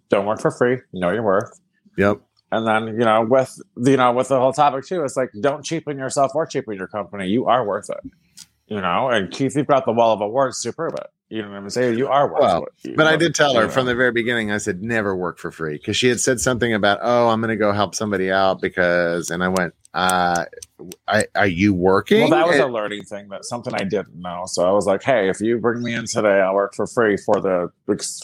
Don't work for free, know your worth. Yep. And then, you know, with you know, with the whole topic too, it's like don't cheapen yourself or cheapen your company. You are worth it. You know, and Keith, you've got the wall of awards to prove it. You know what I'm saying? You are worth Well, it. But I did tell her You from the very beginning. I said never work for free because she had said something about, oh, I'm going to go help somebody out because, and I went, uh, I, are you working? Well, that was a learning thing. That's something I didn't know. So I was like, "Hey, if you bring me in today, I'll work for free for the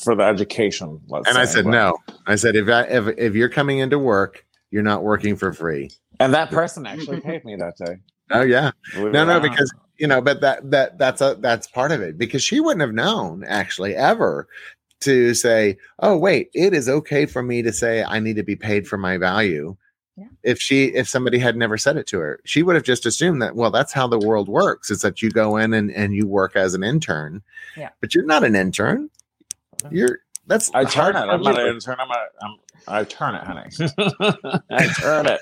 for the education." Let's and I said But- no. I said if I, if if you're coming into work, you're not working for free. And that person actually paid me that day. Oh yeah, believe no, no, not. because you know, but that that that's a that's part of it because she wouldn't have known actually ever to say, oh wait, it is okay for me to say I need to be paid for my value. Yeah. If she if somebody had never said it to her, she would have just assumed that well, that's how the world works. Is that you go in and, and you work as an intern. Yeah. But you're not an intern. You're that's I turn it. I'm not an intern. I'm a. I'm, I turn it, honey. I turn it.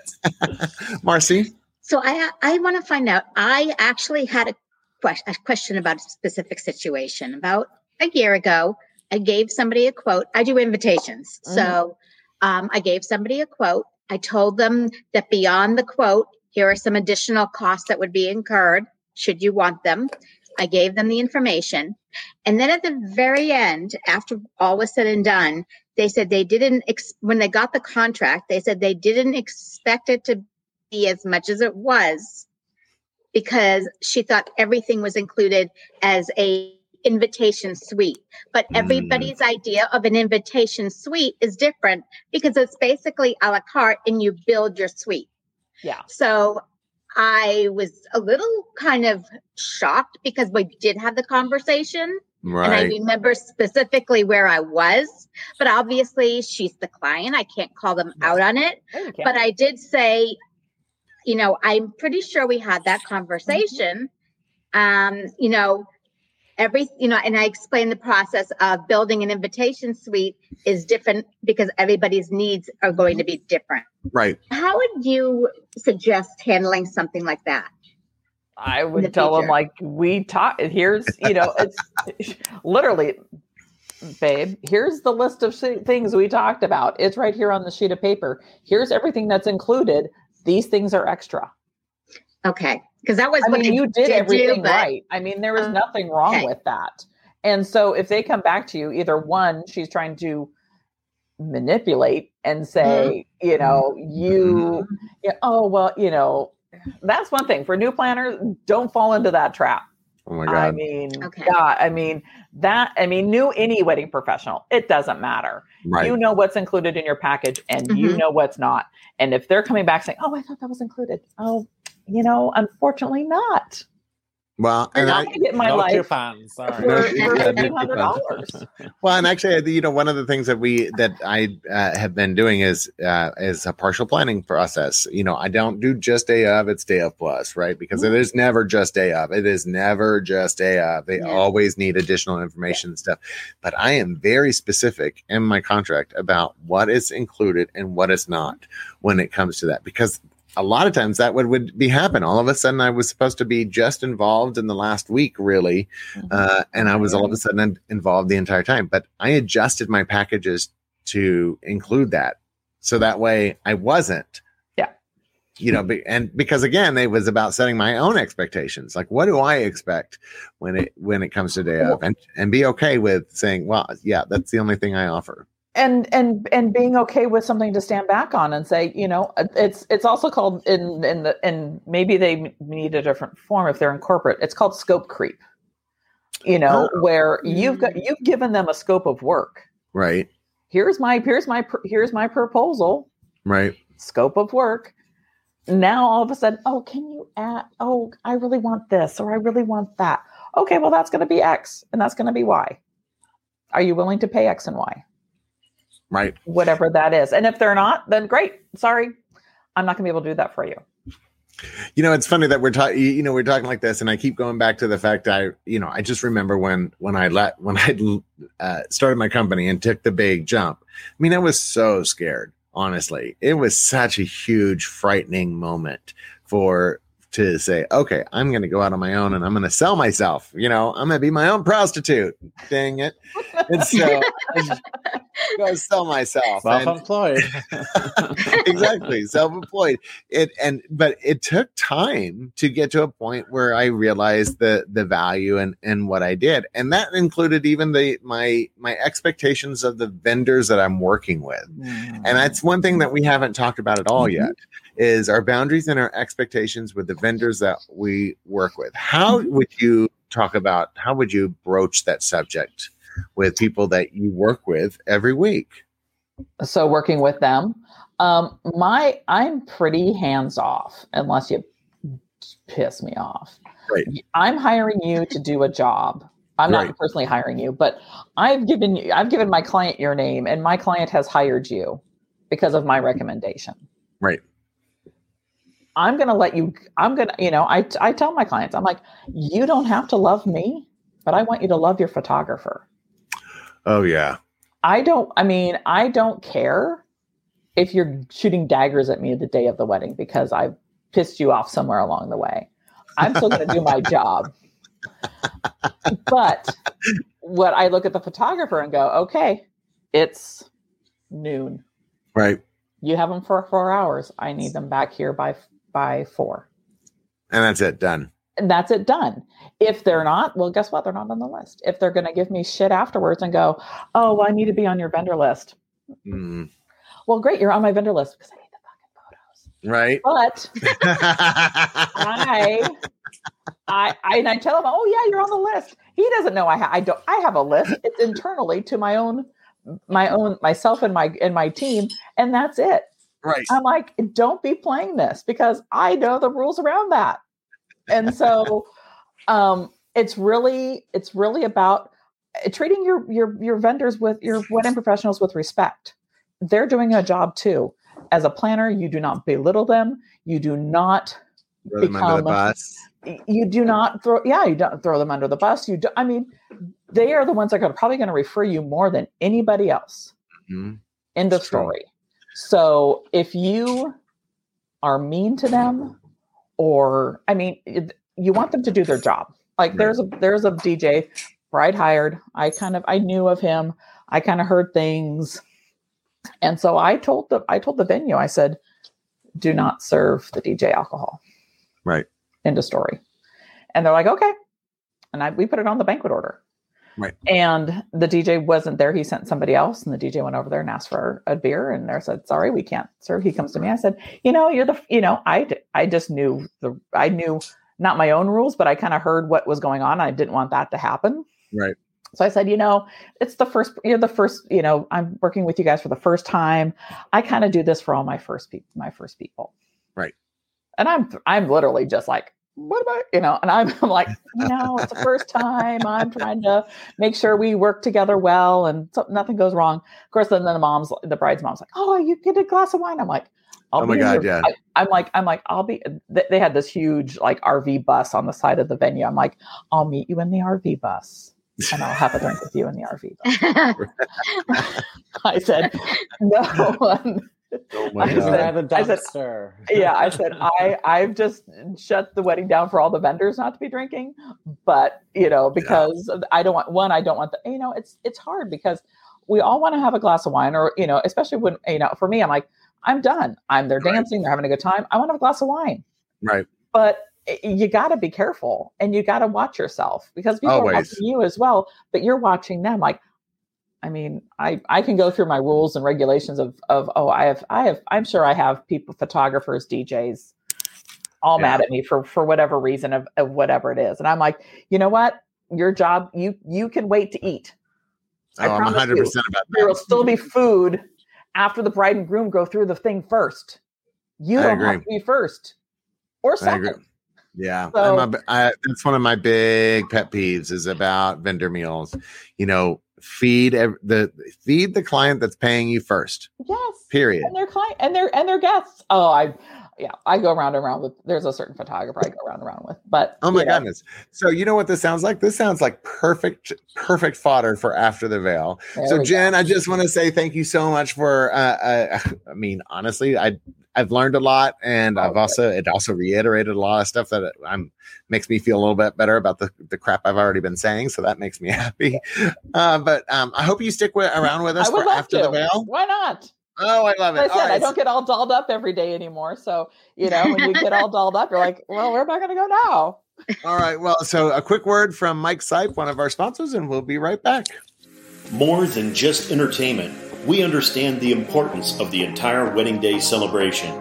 Marcy. So I I want to find out. I actually had a question a question about a specific situation. About a year ago, I gave somebody a quote. I do invitations, so um, I gave somebody a quote. I told them that beyond the quote, here are some additional costs that would be incurred should you want them. I gave them the information, and then at the very end, after all was said and done, they said they didn't. Ex- when they got the contract, they said they didn't expect it to be as much as it was because she thought everything was included as a invitation suite but Mm. everybody's idea of an invitation suite is different because it's basically a la carte and you build your suite Yeah. so i was a little kind of shocked because we did have the conversation Right. and I remember specifically where I was, but obviously she's the client. I can't call them out on it. Go. But I did say, you know, I'm pretty sure we had that conversation. Um, you know, every, you know, and I explained the process of building an invitation suite is different because everybody's needs are going to be different. Right. How would you suggest handling something like that? I the would tell them like we talk. Here's you know it's literally babe, here's the list of things we talked about. It's right here on the sheet of paper. Here's everything that's included. These things are extra. Okay. Because that was I what mean, you did do, everything but- right. I mean, there was Uh, nothing wrong okay. with that. And so if they come back to you, either one, she's trying to manipulate and say, you know, you, yeah, oh, well, you know, that's one thing for new planners. Don't fall into that trap. Oh my God. I mean, Okay. God, I mean, that, I mean, new any wedding professional, it doesn't matter. right. You know what's included in your package and you Mhm. know what's not. And if they're coming back saying, oh, I thought that was included. Oh, you know, unfortunately not. well, and I, not going get my no life coupons. Sorry. for, for yeah, no fifteen hundred dollars. well, and actually, you know, one of the things that we that I uh, have been doing is uh, is a partial planning process. You know, I don't do just day of; it's day of plus, right? Because it is never just day of. It is never just day of. They Yeah. always need additional information and stuff. But I am very specific in my contract about what is included and what is not when it comes to that, because a lot of times that would, would be happen. All of a sudden, I was supposed to be just involved in the last week, really, uh, and I was all of a sudden involved the entire time. But I adjusted my packages to include that, so that way I wasn't. Yeah. You know, be, and because again, it was about setting my own expectations. Like, what do I expect when it when it comes to day of, and and be okay with saying, well, yeah, that's the only thing I offer. And and and being okay with something to stand back on and say you know it's it's also called in in the and maybe they need a different form if they're in corporate. It's called scope creep. You know oh. where you've got mm. you've given them a scope of work. Right. here's my here's my here's my proposal. Right. scope of work. Now all of a sudden oh can you add oh i really want this or i really want that. Okay well that's going to be x and that's going to be y. Are you willing to pay x and y Right. whatever that is. And if they're not, then great. Sorry, I'm not going to be able to do that for you. You know, it's funny that we're talking. You know, we're talking like this, and I keep going back to the fact I, you know, I just remember when when I let when I uh, started my company and took the big jump. I mean, I was so scared. Honestly, it was such a huge, frightening moment for to say, okay, I'm going to go out on my own and I'm going to sell myself. You know, I'm going to be my own prostitute. Dang it! And so I go sell myself. Self-employed. exactly self-employed it and but it took time to get to a point where i realized the the value and and what i did and that included even the my my expectations of the vendors that i'm working with mm. and that's one thing that we haven't talked about at all mm-hmm. yet is our boundaries and our expectations with the vendors that we work with how would you talk about how would you broach that subject with people that you work with every week so working with them, um, my I'm pretty hands off unless you piss me off. Right. I'm hiring you to do a job. I'm not personally hiring you, but I've given you I've given my client your name and my client has hired you because of my recommendation. Right. I'm going to let you I'm going to, you know, I I tell my clients, I'm like, you don't have to love me, but I want you to love your photographer. oh yeah I don't, I mean, I don't care if you're shooting daggers at me the day of the wedding because I pissed you off somewhere along the way. I'm still going to do my job. But what I look at the photographer and go, okay, it's noon. right You have them for four hours. I need them back here by by four. and that's it done And that's it done. If they're not, well, guess what? They're not on the list. If they're going to give me shit afterwards and go, oh, well, I need to be on your vendor list. Mm, Well, great, you're on my vendor list because I need the fucking photos. right But I, I, I, and I tell him, oh yeah, you're on the list. He doesn't know I, ha- I don't. I have a list. It's internally to my own, my own, myself and my and my team, and that's it. Right I'm like, don't be playing this because I know the rules around that. And so, um, it's really, it's really about uh, treating your your your vendors with your wedding professionals with respect. They're doing a job too. As a planner, you do not belittle them. You do not throw them under the bus you do not throw yeah you don't throw them under the bus you do i mean they are the ones that are probably going to refer you more than anybody else Mhm. end of story so if you are mean to them or i mean you want them to do their job like there's a there's a dj bride hired. I kind of I knew of him. I kind of heard things. And so I told the I told the venue, I said, do not serve the DJ alcohol. Right. End of story. And they're like, okay. And I we put it on the banquet order. Right. And the DJ wasn't there. He sent somebody else, and the DJ went over there and asked for a beer. And they said, "Sorry, we can't serve." He comes to me. I said, "You know, you're the, you know, I, I just knew the, I knew not my own rules, but I kind of heard what was going on. I didn't want that to happen. Right. So I said, you know, it's the first, you're the first, you know, I'm working with you guys for the first time. I kind of do this for all my first people, my first people. Right. And I'm, I'm literally just like, what about, you know, and I'm, I'm like, no, it's the first time. I'm trying to make sure we work together well and so, nothing goes wrong. Of course, then, the mom's, the bride's mom's like, oh, you get a glass of wine. I'm like, I'll oh my God, your- yeah. I, am like, I'm like, I'll be. th- They had this huge like RV bus on the side of the venue. I'm like, I'll meet you in the RV bus, and I'll have a drink with you in the RV bus. I said, no. Oh I my said- God. By the I said- yeah, I said I I've just shut the wedding down for all the vendors not to be drinking, but you know because I don't want one. I don't want the you know it's it's hard because we all want to have a glass of wine or you know especially when you know for me I'm like I'm done. I'm they're Right. dancing, they're having a good time. I want to have a glass of wine, Right. but you got to be careful and you got to watch yourself because people are watching you as well, but you're watching them. Like, I mean, I I can go through my rules and regulations of of oh I have I have I'm sure I have people photographers DJs all Yeah. mad at me for for whatever reason of, of whatever it is, and I'm like, you know what, your job you you can wait to eat. I Oh, I'm promise you, 100 percent about There will still be food after the bride and groom go through the thing first. You I don't have agree. to be first or I second. Yeah, So- I'm a, I, that's one of my big pet peeves is about vendor meals. You know, feed the feed the client that's paying you first. Yes. Period. And their client and their and their guests. Oh, I yeah, I go around and around with there's a certain photographer I go around and around with. But Oh my know, goodness! So you know what this sounds like? This sounds like perfect, perfect fodder for after the veil. there so we go. Jen, I just want to say thank you so much for. Uh, uh, I mean, honestly, I I've learned a lot, and Oh, I've also it also reiterated a lot of stuff that I'm makes me feel a little bit better about the the crap I've already been saying. So that makes me happy. Uh, but um, I hope you stick with, around with us I for after to. the veil. Why not? Oh, I love it. Like I All said, I don't get all dolled up every day anymore. So, you know, when you get all dolled up, you're like, well, where am I gonna go now? All right. Well, so a quick word from Mike Sipe, one of our sponsors, and we'll be right back. More than just entertainment, we understand the importance of the entire wedding day celebration.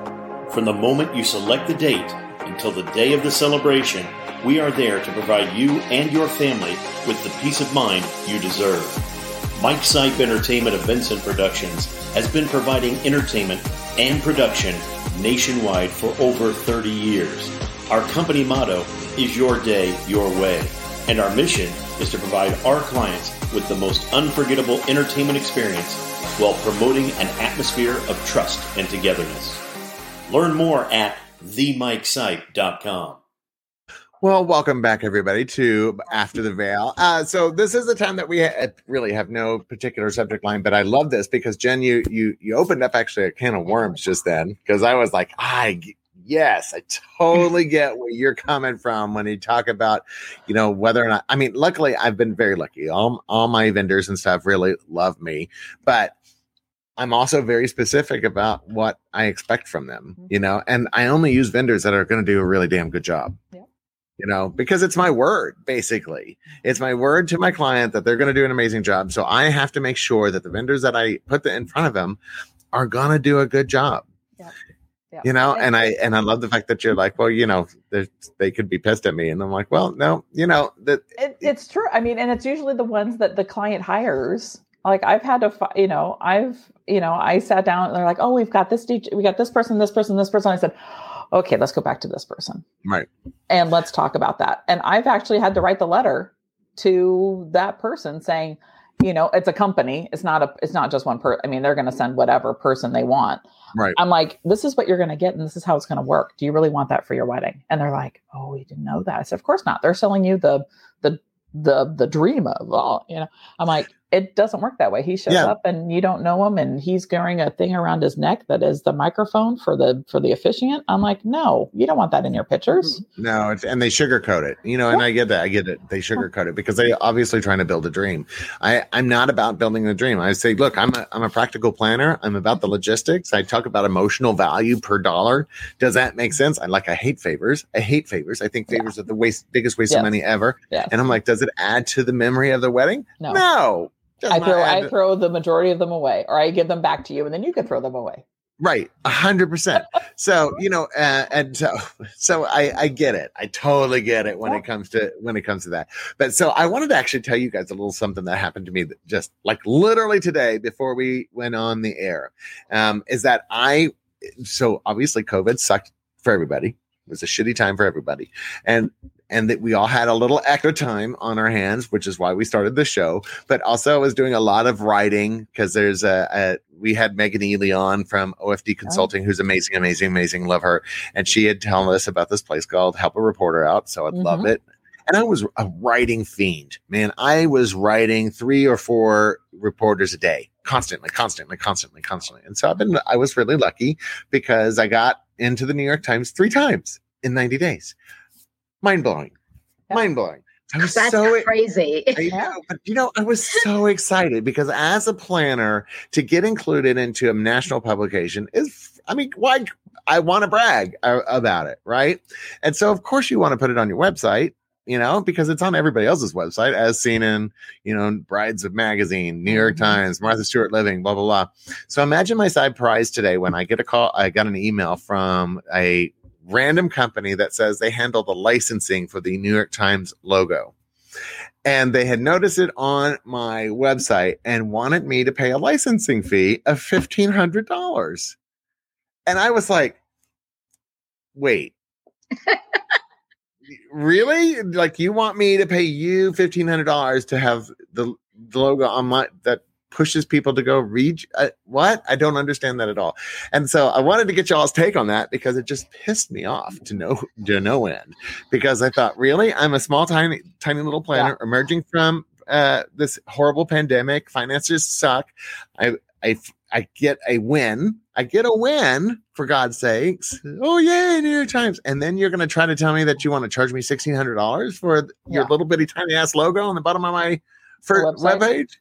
From the moment you select the date until the day of the celebration, we are there to provide you and your family with the peace of mind you deserve. Mike Sipe Entertainment of Vincent Productions has been providing entertainment and production nationwide for over 30 years. Our company motto is Your Day, Your Way, and our mission is to provide our clients with the most unforgettable entertainment experience while promoting an atmosphere of trust and togetherness. Learn more at themikesipe.com. Well, welcome back, everybody, to After the Veil. Uh, so this is the time that we ha- really have no particular subject line, but I love this because Jen, you you you opened up actually a can of worms just then because I was like, I yes, I totally get where you're coming from when you talk about, you know, whether or not. I mean, luckily, I've been very lucky. All all my vendors and stuff really love me, but I'm also very specific about what I expect from them, you know, and I only use vendors that are going to do a really damn good job you know, because it's my word, basically. It's my word to my client that they're going to do an amazing job. So I have to make sure that the vendors that I put in front of them are going to do a good job. Yep. Yep. You know, And- I and I love the fact that you're like, well, you know, they they could be pissed at me, and I'm like, well, no, you know, that It, it's true. I mean, and it's usually the ones that the client hires. Like I've had to, you know, I've, you know, I sat down and they're like, oh, we've got this, DJ, we got this person, this person, this person. I said, okay, let's go back to this person right, and let's talk about that. And I've actually had to write the letter to that person saying, you know, it's a company. It's not a, it's not just one person. I mean, they're going to send whatever person they want. right, I'm like, this is what you're going to get, and this is how it's going to work. Do you really want that for your wedding? And they're like, oh, we didn't know that. I said, of course not. They're selling you the the the the dream of all. You know, I'm like, it doesn't work that way. He shows Yeah. up and you don't know him and he's wearing a thing around his neck that is the microphone for the for the officiant. I'm like, no, you don't want that in your pictures. Mm-hmm. No, it's, and they sugarcoat it, you know, and I get that. I get it. They sugarcoat it because they're obviously trying to build a dream. I, I'm not about building a dream. I say, look, I'm a, I'm a practical planner. I'm about the mm-hmm. logistics. I talk about emotional value per dollar. Does that make mm-hmm. sense? I like, I hate favors. I hate favors. I think favors are the waste, biggest waste Yes. of money ever. Yes. And I'm like, does it add to the memory of the wedding? No. No. Does I throw I throw the majority of them away, or I give them back to you, and then you can throw them away. Right, a hundred percent. So you know, uh, and so so I I get it. I totally get it when Yeah. it comes to when it comes to that. But so I wanted to actually tell you guys a little something that happened to me that just like literally today before we went on the air. Um, is that I so obviously COVID sucked for everybody. It was a shitty time for everybody, and and that we all had a little extra time on our hands, which is why we started the show. But also, I was doing a lot of writing because there's a, a we had Megan Ely on from OFD Consulting, who's amazing, amazing, amazing. Love her, and she had told us about this place called Help a Reporter Out. So I love Mhm. it. And I was a writing fiend, man. I was writing three or four reporters a day, constantly, constantly, constantly, constantly. And so I've been, I was really lucky because I got into the New York Times three times in 90 days. Mind blowing, Yeah. mind blowing. I was That's so crazy. I know, but you know, I was so excited because as a planner to get included into a national publication is, I mean, why? I want to brag uh, about it, right? And so, of course, you want to put it on your website, you know, because it's on everybody else's website, as seen in, you know, Brides of Magazine, New York Mhm. Times, Martha Stewart Living, blah blah blah. So imagine my side prize today when I get a call. I got an email from a random company that says they handle the licensing for the New York Times logo. And they had noticed it on my website and wanted me to pay a licensing fee of $1,500. And I was like, wait, really? Like, you want me to pay you $1,500 to have the, the logo on my, that pushes people to go read uh, what? I don't understand that at all. And so i wanted to get y'all's take on that because it just pissed me off to no to no end because i thought really? I'm a small tiny tiny little planner emerging from uh, this horrible pandemic. Finances suck. I i i get a win. I get a win for god's sakes. Oh yay new york times. And then you're going to try to tell me that you want to charge me $1600 for your little bitty tiny ass logo on the bottom of my first website? webpage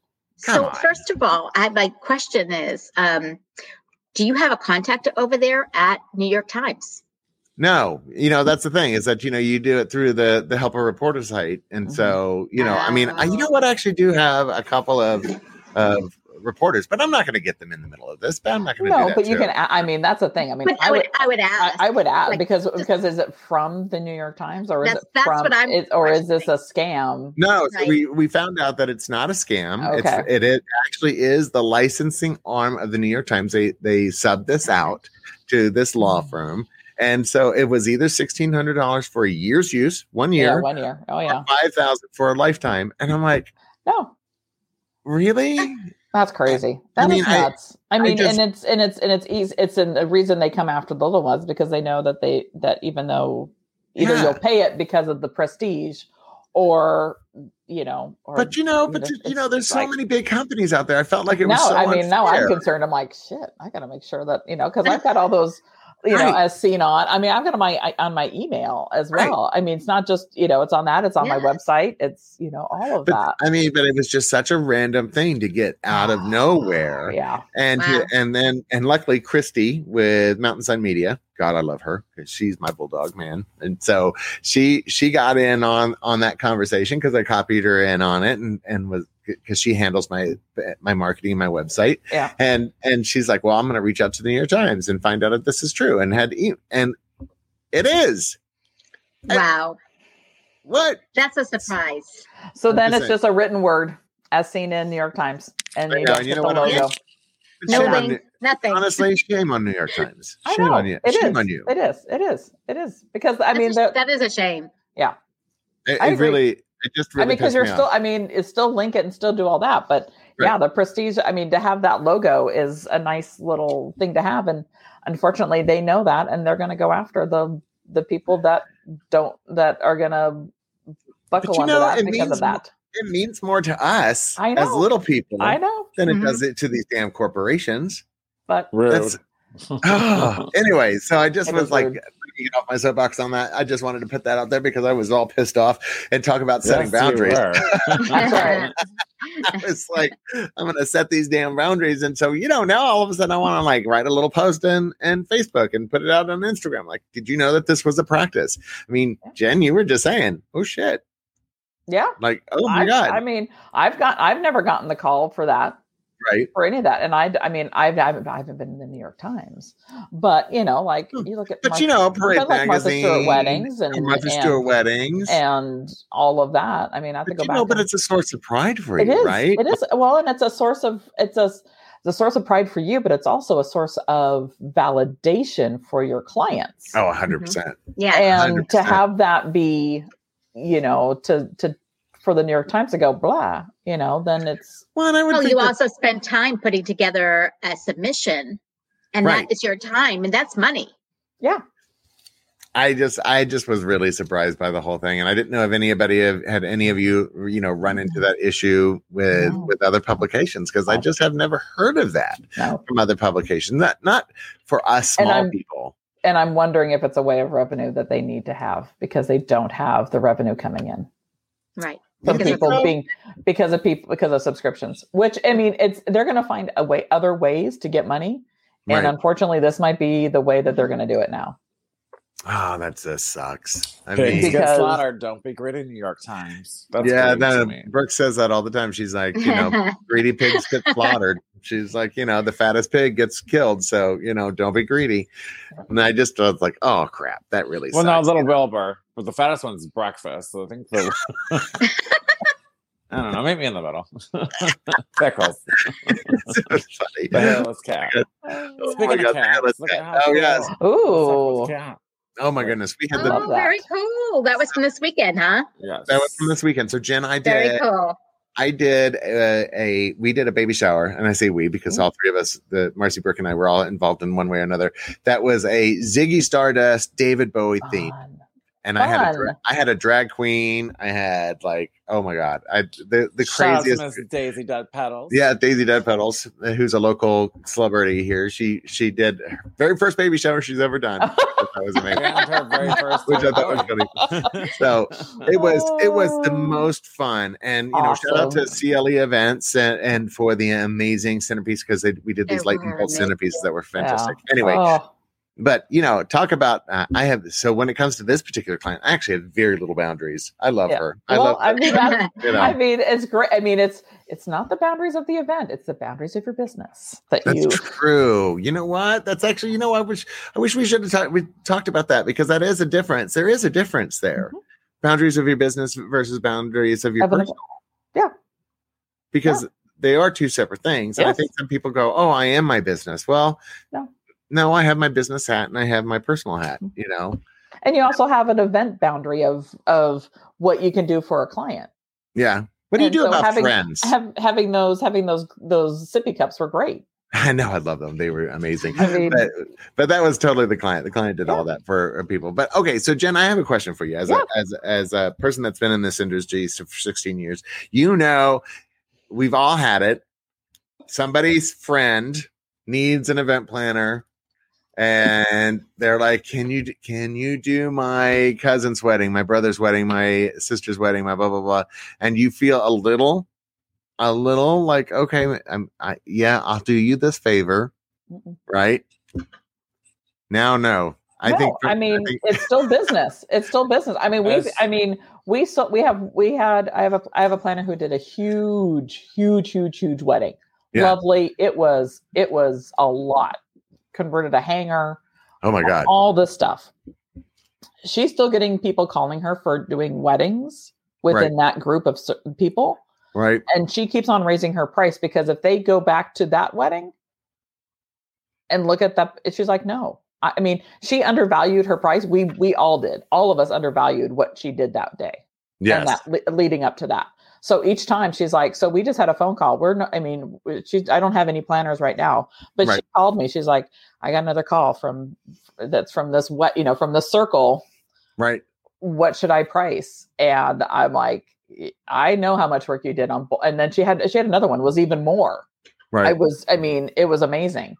Come so on. first of all, I, my question is, um, do you have a contact over there at New York Times? No, you know that's the thing is that you know you do it through the the help a reporter site, and Mhm. so you know I mean I, you know what I actually do have a couple of of reporters, but I'm not going to get them in the middle of this. But I'm not going to do No, that. but you too. can. a- I mean, that's the thing. I mean, But I would, I would I, ask. I would add like, because just- because is it from the New York Times or is That's- it that's from what I'm is, or is this a scam? No, so Right. we we found out that it's not a scam. Okay. It's it, it actually is the licensing arm of the New York Times. They they sub this out to this law Mm. firm, and so it was either sixteen hundred dollars for a year's use, one Yeah, year, one year. Oh yeah. five thousand for a lifetime, and I'm like, No, really? that's crazy. That is mean, I- nuts. I, mean, just- and it's and it's and it's easy. It's an, a reason they come after the little ones because they know that they that even though either Yeah. you'll pay it because of the prestige, or you know, or But you know, but know, you know, there's so many big companies out there. I felt like it no, was so I mean, now I'm concerned. I'm like, shit, I got to make sure that you know, because I've got all those, you know, as seen on. I mean, I've got on my on my email as Right. well. I mean, it's not just you know, it's on that. It's on my website. It's you know, all of But that. I mean, but it was just such a random thing to get out of nowhere. Yeah, And Wow. and then and luckily Christy with Mountainside Media, God, I love her because she's my bulldog man. And so she she got in on on that conversation because I copied her in on it and and was because she handles my my marketing, my website. Yeah. And and she's like, well, I'm going to reach out to the New York Times and find out if this is true. And had e- and it is. I- wow. What? That's a surprise. So I'm then it's just a written word as seen in New York Times, and you know, and you know the what? logo. No Shame on nothing. honestly, shame on New York Times. I Shame know on you. it shame is. on you. It is. It is. It is because I That's mean, a- the, that is a shame. It, I it really, it just I mean, because you're me still, off. I mean, it's still link it and still do all that. But yeah, the prestige, I mean, to have that logo is a nice little thing to have. And unfortunately, they know that and they're going to go after the the people that don't, that are going to buckle you under know, that because means of that. it means more to us I as little people I know, than it Mhm. does it to these damn corporations. but Rude. That's- Oh, anyway, so I just It was like rude. Get off my soapbox on that. I just wanted to put that out there because I was all pissed off and talk about setting Yes, you boundaries. were. I was like, I'm gonna set these damn boundaries. And so, you know, now all of a sudden I want to like write a little post in in Facebook and put it out on Instagram. Like, did you know that this was a practice? I mean, Jen, you were just saying, oh shit. yeah. Like, oh my I, god. I mean, I've got, I've never gotten the call for that. Right. for any of that. And I, I mean, I've, I haven't, I haven't been in the New York Times, but you know, like you look at, Hmm. But Martha- you know, Parade but like Martha Magazine, Stewart weddings and, and Martha and, weddings. and all of that. I mean, I have to but go you back. know, but and- it's a source of pride for it you, is, right? it is. Well, and it's a source of, it's a, it's a source of pride for you, but it's also a source of validation for your clients. Oh, 100 percent. yeah. and to 100%. have that be, you know, to, to, for the New York Times to go blah, you know, then it's Well, and I would Well, you that- also spend time putting together a submission, and Right. that is your time, and that's money. yeah. I just I just was really surprised by the whole thing, and I didn't know if anybody have, had any of you you know run into that issue with No. with other publications because I just have never heard of that No. from other publications. Not not for us small I'm- people. and I'm wondering if it's a way of revenue that they need to have because they don't have the revenue coming in Right. From Because people it's- being because of people because of subscriptions. Which I mean, it's they're going to find a way other ways to get money, and Right. unfortunately, this might be the way that they're going to do it now. Oh, that just sucks. I mean, get Because- slaughtered. Don't be greedy, New York Times. That's yeah, greedy to that. Brooke says that all the time. She's like, you know, greedy pigs get slaughtered. She's like, you know, the fattest pig gets killed. So, you know, don't be greedy. And I just was like, oh crap, that really Well, no, sucks. little Wilbur, but the fattest one's breakfast. So I think the. I don't know. Meet me in the middle. Pickles. so funny. The hairless cat. Oh Speaking my of God, cats, hairless look at how Oh, yes. Ooh, What's up with the cat? Oh my goodness. We had the Love oh, that. very cool. That was from this weekend, huh? Yes. that was from this weekend. So Jen, I did. Very did cool. I did a, a we did a baby shower, and I say we because mm-hmm. all three of us, the Marcy Brooke and I, were all involved in one way or another. That was a Ziggy Stardust, David Bowie theme, fun. And I had a, dra- I had a drag queen. I had like oh my god, I the the Shout craziest. Daisy Dead Petals. Yeah, Daisy Dead Petals, uh, who's a local celebrity here. She she did her very first baby shower she's ever done. that was amazing. Her very first. Which I thought was funny. So it was it was the most fun and you know shout out to Awesome. cle events and, and for the amazing centerpiece because we did these They lightning bolt amazing. centerpieces that were Yeah. fantastic anyway Oh, but you know talk about uh, i have so when it comes to this particular client i actually have very little boundaries i love Yeah. her i well, love I mean, you know I mean, it's great. I mean, it's it's not the boundaries of the event; it's the boundaries of your business that that's you. true. You know what? That's actually, you know, I wish I wish we should have talked we talked about that because that is a difference. There is a difference there. Mhm. Boundaries of your business versus boundaries of your personal. Yeah. Because they are two separate things. And I think some people go, Oh, I am my business. Well, No. No, I have my business hat and I have my personal hat, Mhm. you know. And you also have an event boundary of of what you can do for a client. Yeah. What do you And do so about having- friends? Have, having those having those those sippy cups were great. I know I love them. They were amazing. I mean, but, but that was totally the client. The client did all that for uh, people. But okay, so Jen, I have a question for you as Yeah. a as as a person that's been in this industry for 16 years. You know, we've all had it. Somebody's friend needs an event planner, and they're like, "Can you can you do my cousin's wedding, my brother's wedding, my sister's wedding, my blah blah blah?" And you feel a little, a little like, "Okay, I'm, I, yeah, I'll do you this favor." Mm-mm. right? Now, no. I no, think. I mean think- it's still business. It's still business. I mean, we. I mean, we. So we have. We had. I have a. I have a planner who did a huge, huge, huge, huge wedding. Yeah. Lovely. It was. It was a lot. Converted a hangar. oh my god! All this stuff. She's still getting people calling her for doing weddings within that group of people, Right? and she keeps on raising her price because if they go back to that wedding and look at that, she's like, no. I I mean, she undervalued her price. We we all did. All of us undervalued what she did that day Yes. and that le- leading up to that. So each time she's like, so we just had a phone call. We're not. I mean, she. I don't have any planners right now, but she called me. She's like, I got another call from that's from this what you know from the circle. Right. What should I price? And I'm like, I know how much work you did on, and then she had she had another one was even more. Right. I Right. was, I mean, it was amazing.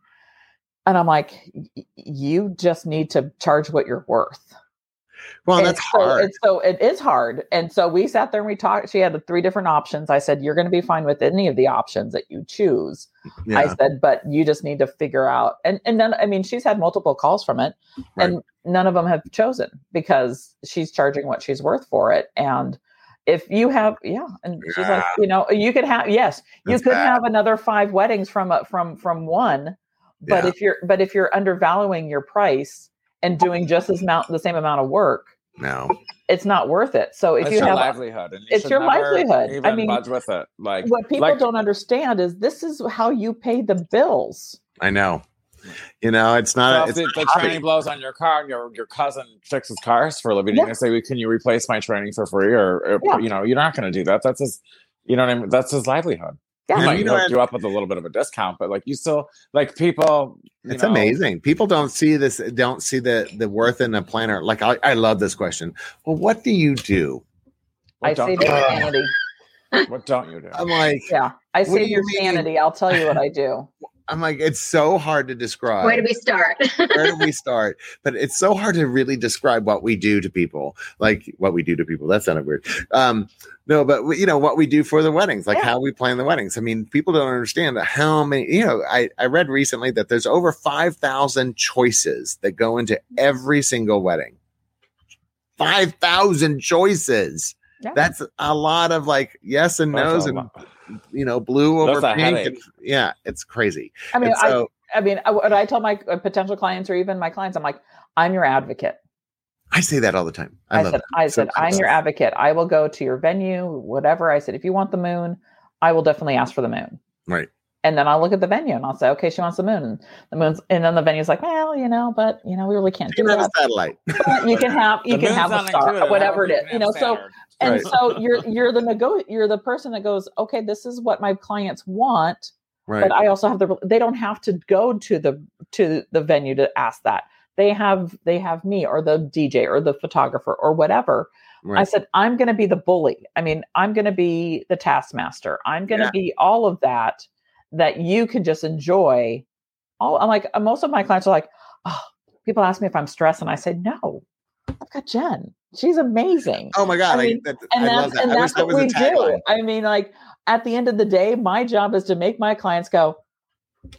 And I'm like, "Y- you just need to charge what you're worth. Well, And that's so, hard. So it is hard. And so we sat there and we talked. She had the three different options. I said, you're going to be fine with any of the options that you choose. I said, but you just need to figure out. And and then I mean, she's had multiple calls from it, and none of them have chosen because she's charging what she's worth for it. And if you have, yeah, and she's like, you know, you could have, yes, you could bad. have another five weddings from a, from from one, but Yeah. if you're but if you're undervaluing your price and doing just as amount the same amount of work, No. it's not worth it. So if it's you your have livelihood, and you it's your livelihood. I mean, budge with it. Like what people like, don't understand is this is how you pay the bills. I know. You know, it's So not. if It's the, the training blows on your car and your your cousin fixes cars for a living, Yeah. you're gonna say, well, "Can you replace my training for free?" Or, or, Yeah. you know, you're not gonna do that. That's his, you know what I mean? That's his livelihood. Yeah. He might you know, hook you up with a little bit of a discount, but like you still like people. It's know, amazing. People don't see this, don't see the the worth in a planner. Like I, I love this question. Well, what do you do? What I don't, save your sanity. what don't you do? I'm like, Yeah, I What do save you your mean? sanity. I'll tell you what I do. I'm like, it's so hard to describe. Where do we start? Where do we start? But it's so hard to really describe what we do to people. Like what we do to people. That sounded weird. Um, no, but we- you know what we do for the weddings, like Yeah. how we plan the weddings. I mean, people don't understand how many. You know, I I read recently that there's over five thousand choices that go into every single wedding. Five thousand choices. Yeah. That's a lot of like yes and no's and lot. You know blue over That's pink. And, yeah, it's crazy. I mean, so I, I mean, I- what I tell my uh, potential clients or even my clients, I'm like, I'm your advocate. I say that all the time. I, I, love said, it. I So said, I'm your advocate. I will go to your venue, whatever. I said, if you want the moon, I will definitely ask for the moon. Right. And then I'll look at the venue and I'll say, okay, she wants the moon. And the moon's, and then the venue's like, well, you know, but you know, we really can't You do can have that. a satellite. you can have, you can have a star, included. whatever it is, You is, can you know. So Saturn. and Right. so you're you're the nego you're the person that goes okay this is what my clients want Right. but i also have the they don't have to go to the to the venue to ask that they have they have me or the dj or the photographer or whatever i said i'm going to be the bully i mean i'm going to be the taskmaster i'm going to Yeah. be all of that that you can just enjoy all i'm like uh, most of my clients are like oh people ask me if i'm stressed and i say no i've got jen she's amazing Oh my god! I I, mean, that, and I love that's that. and I that's that what was a we do. tagline. I mean, like at the end of the day, my job is to make my clients go,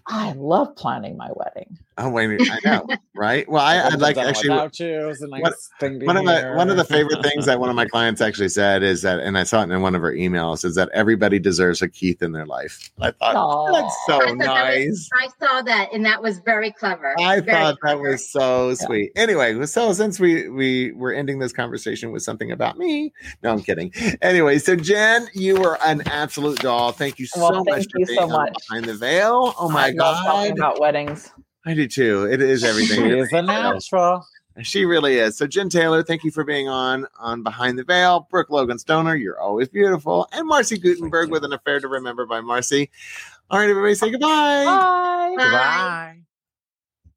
I love planning my wedding. Oh wait, I know, right? Well, I, I've I'd like actually without you. It was a nice What- thing to one of my one of the favorite things that one of my clients actually said is that, and I saw it in one of her emails, is that everybody deserves a Keith in their life. I thought Aw. that's I so thought that nice. was- I saw that, and that was very clever. I Very thought that was so sweet. Anyway, so since we we were ending this conversation with something about me, no, I'm kidding. Anyway, so Jen, you were an absolute doll. Thank you so Well, much thank for you being so much. behind the veil. Oh my I love talking god, about weddings. I do too. It is everything. She is a natural. She really is. So, Jen Taylor, thank you for being on on Behind the Veil. Brooke Logan Stoner, you're always beautiful, and Marcy Gutenberg with an affair to remember by Marcy. All right, everybody, say goodbye. Bye. Bye. Goodbye.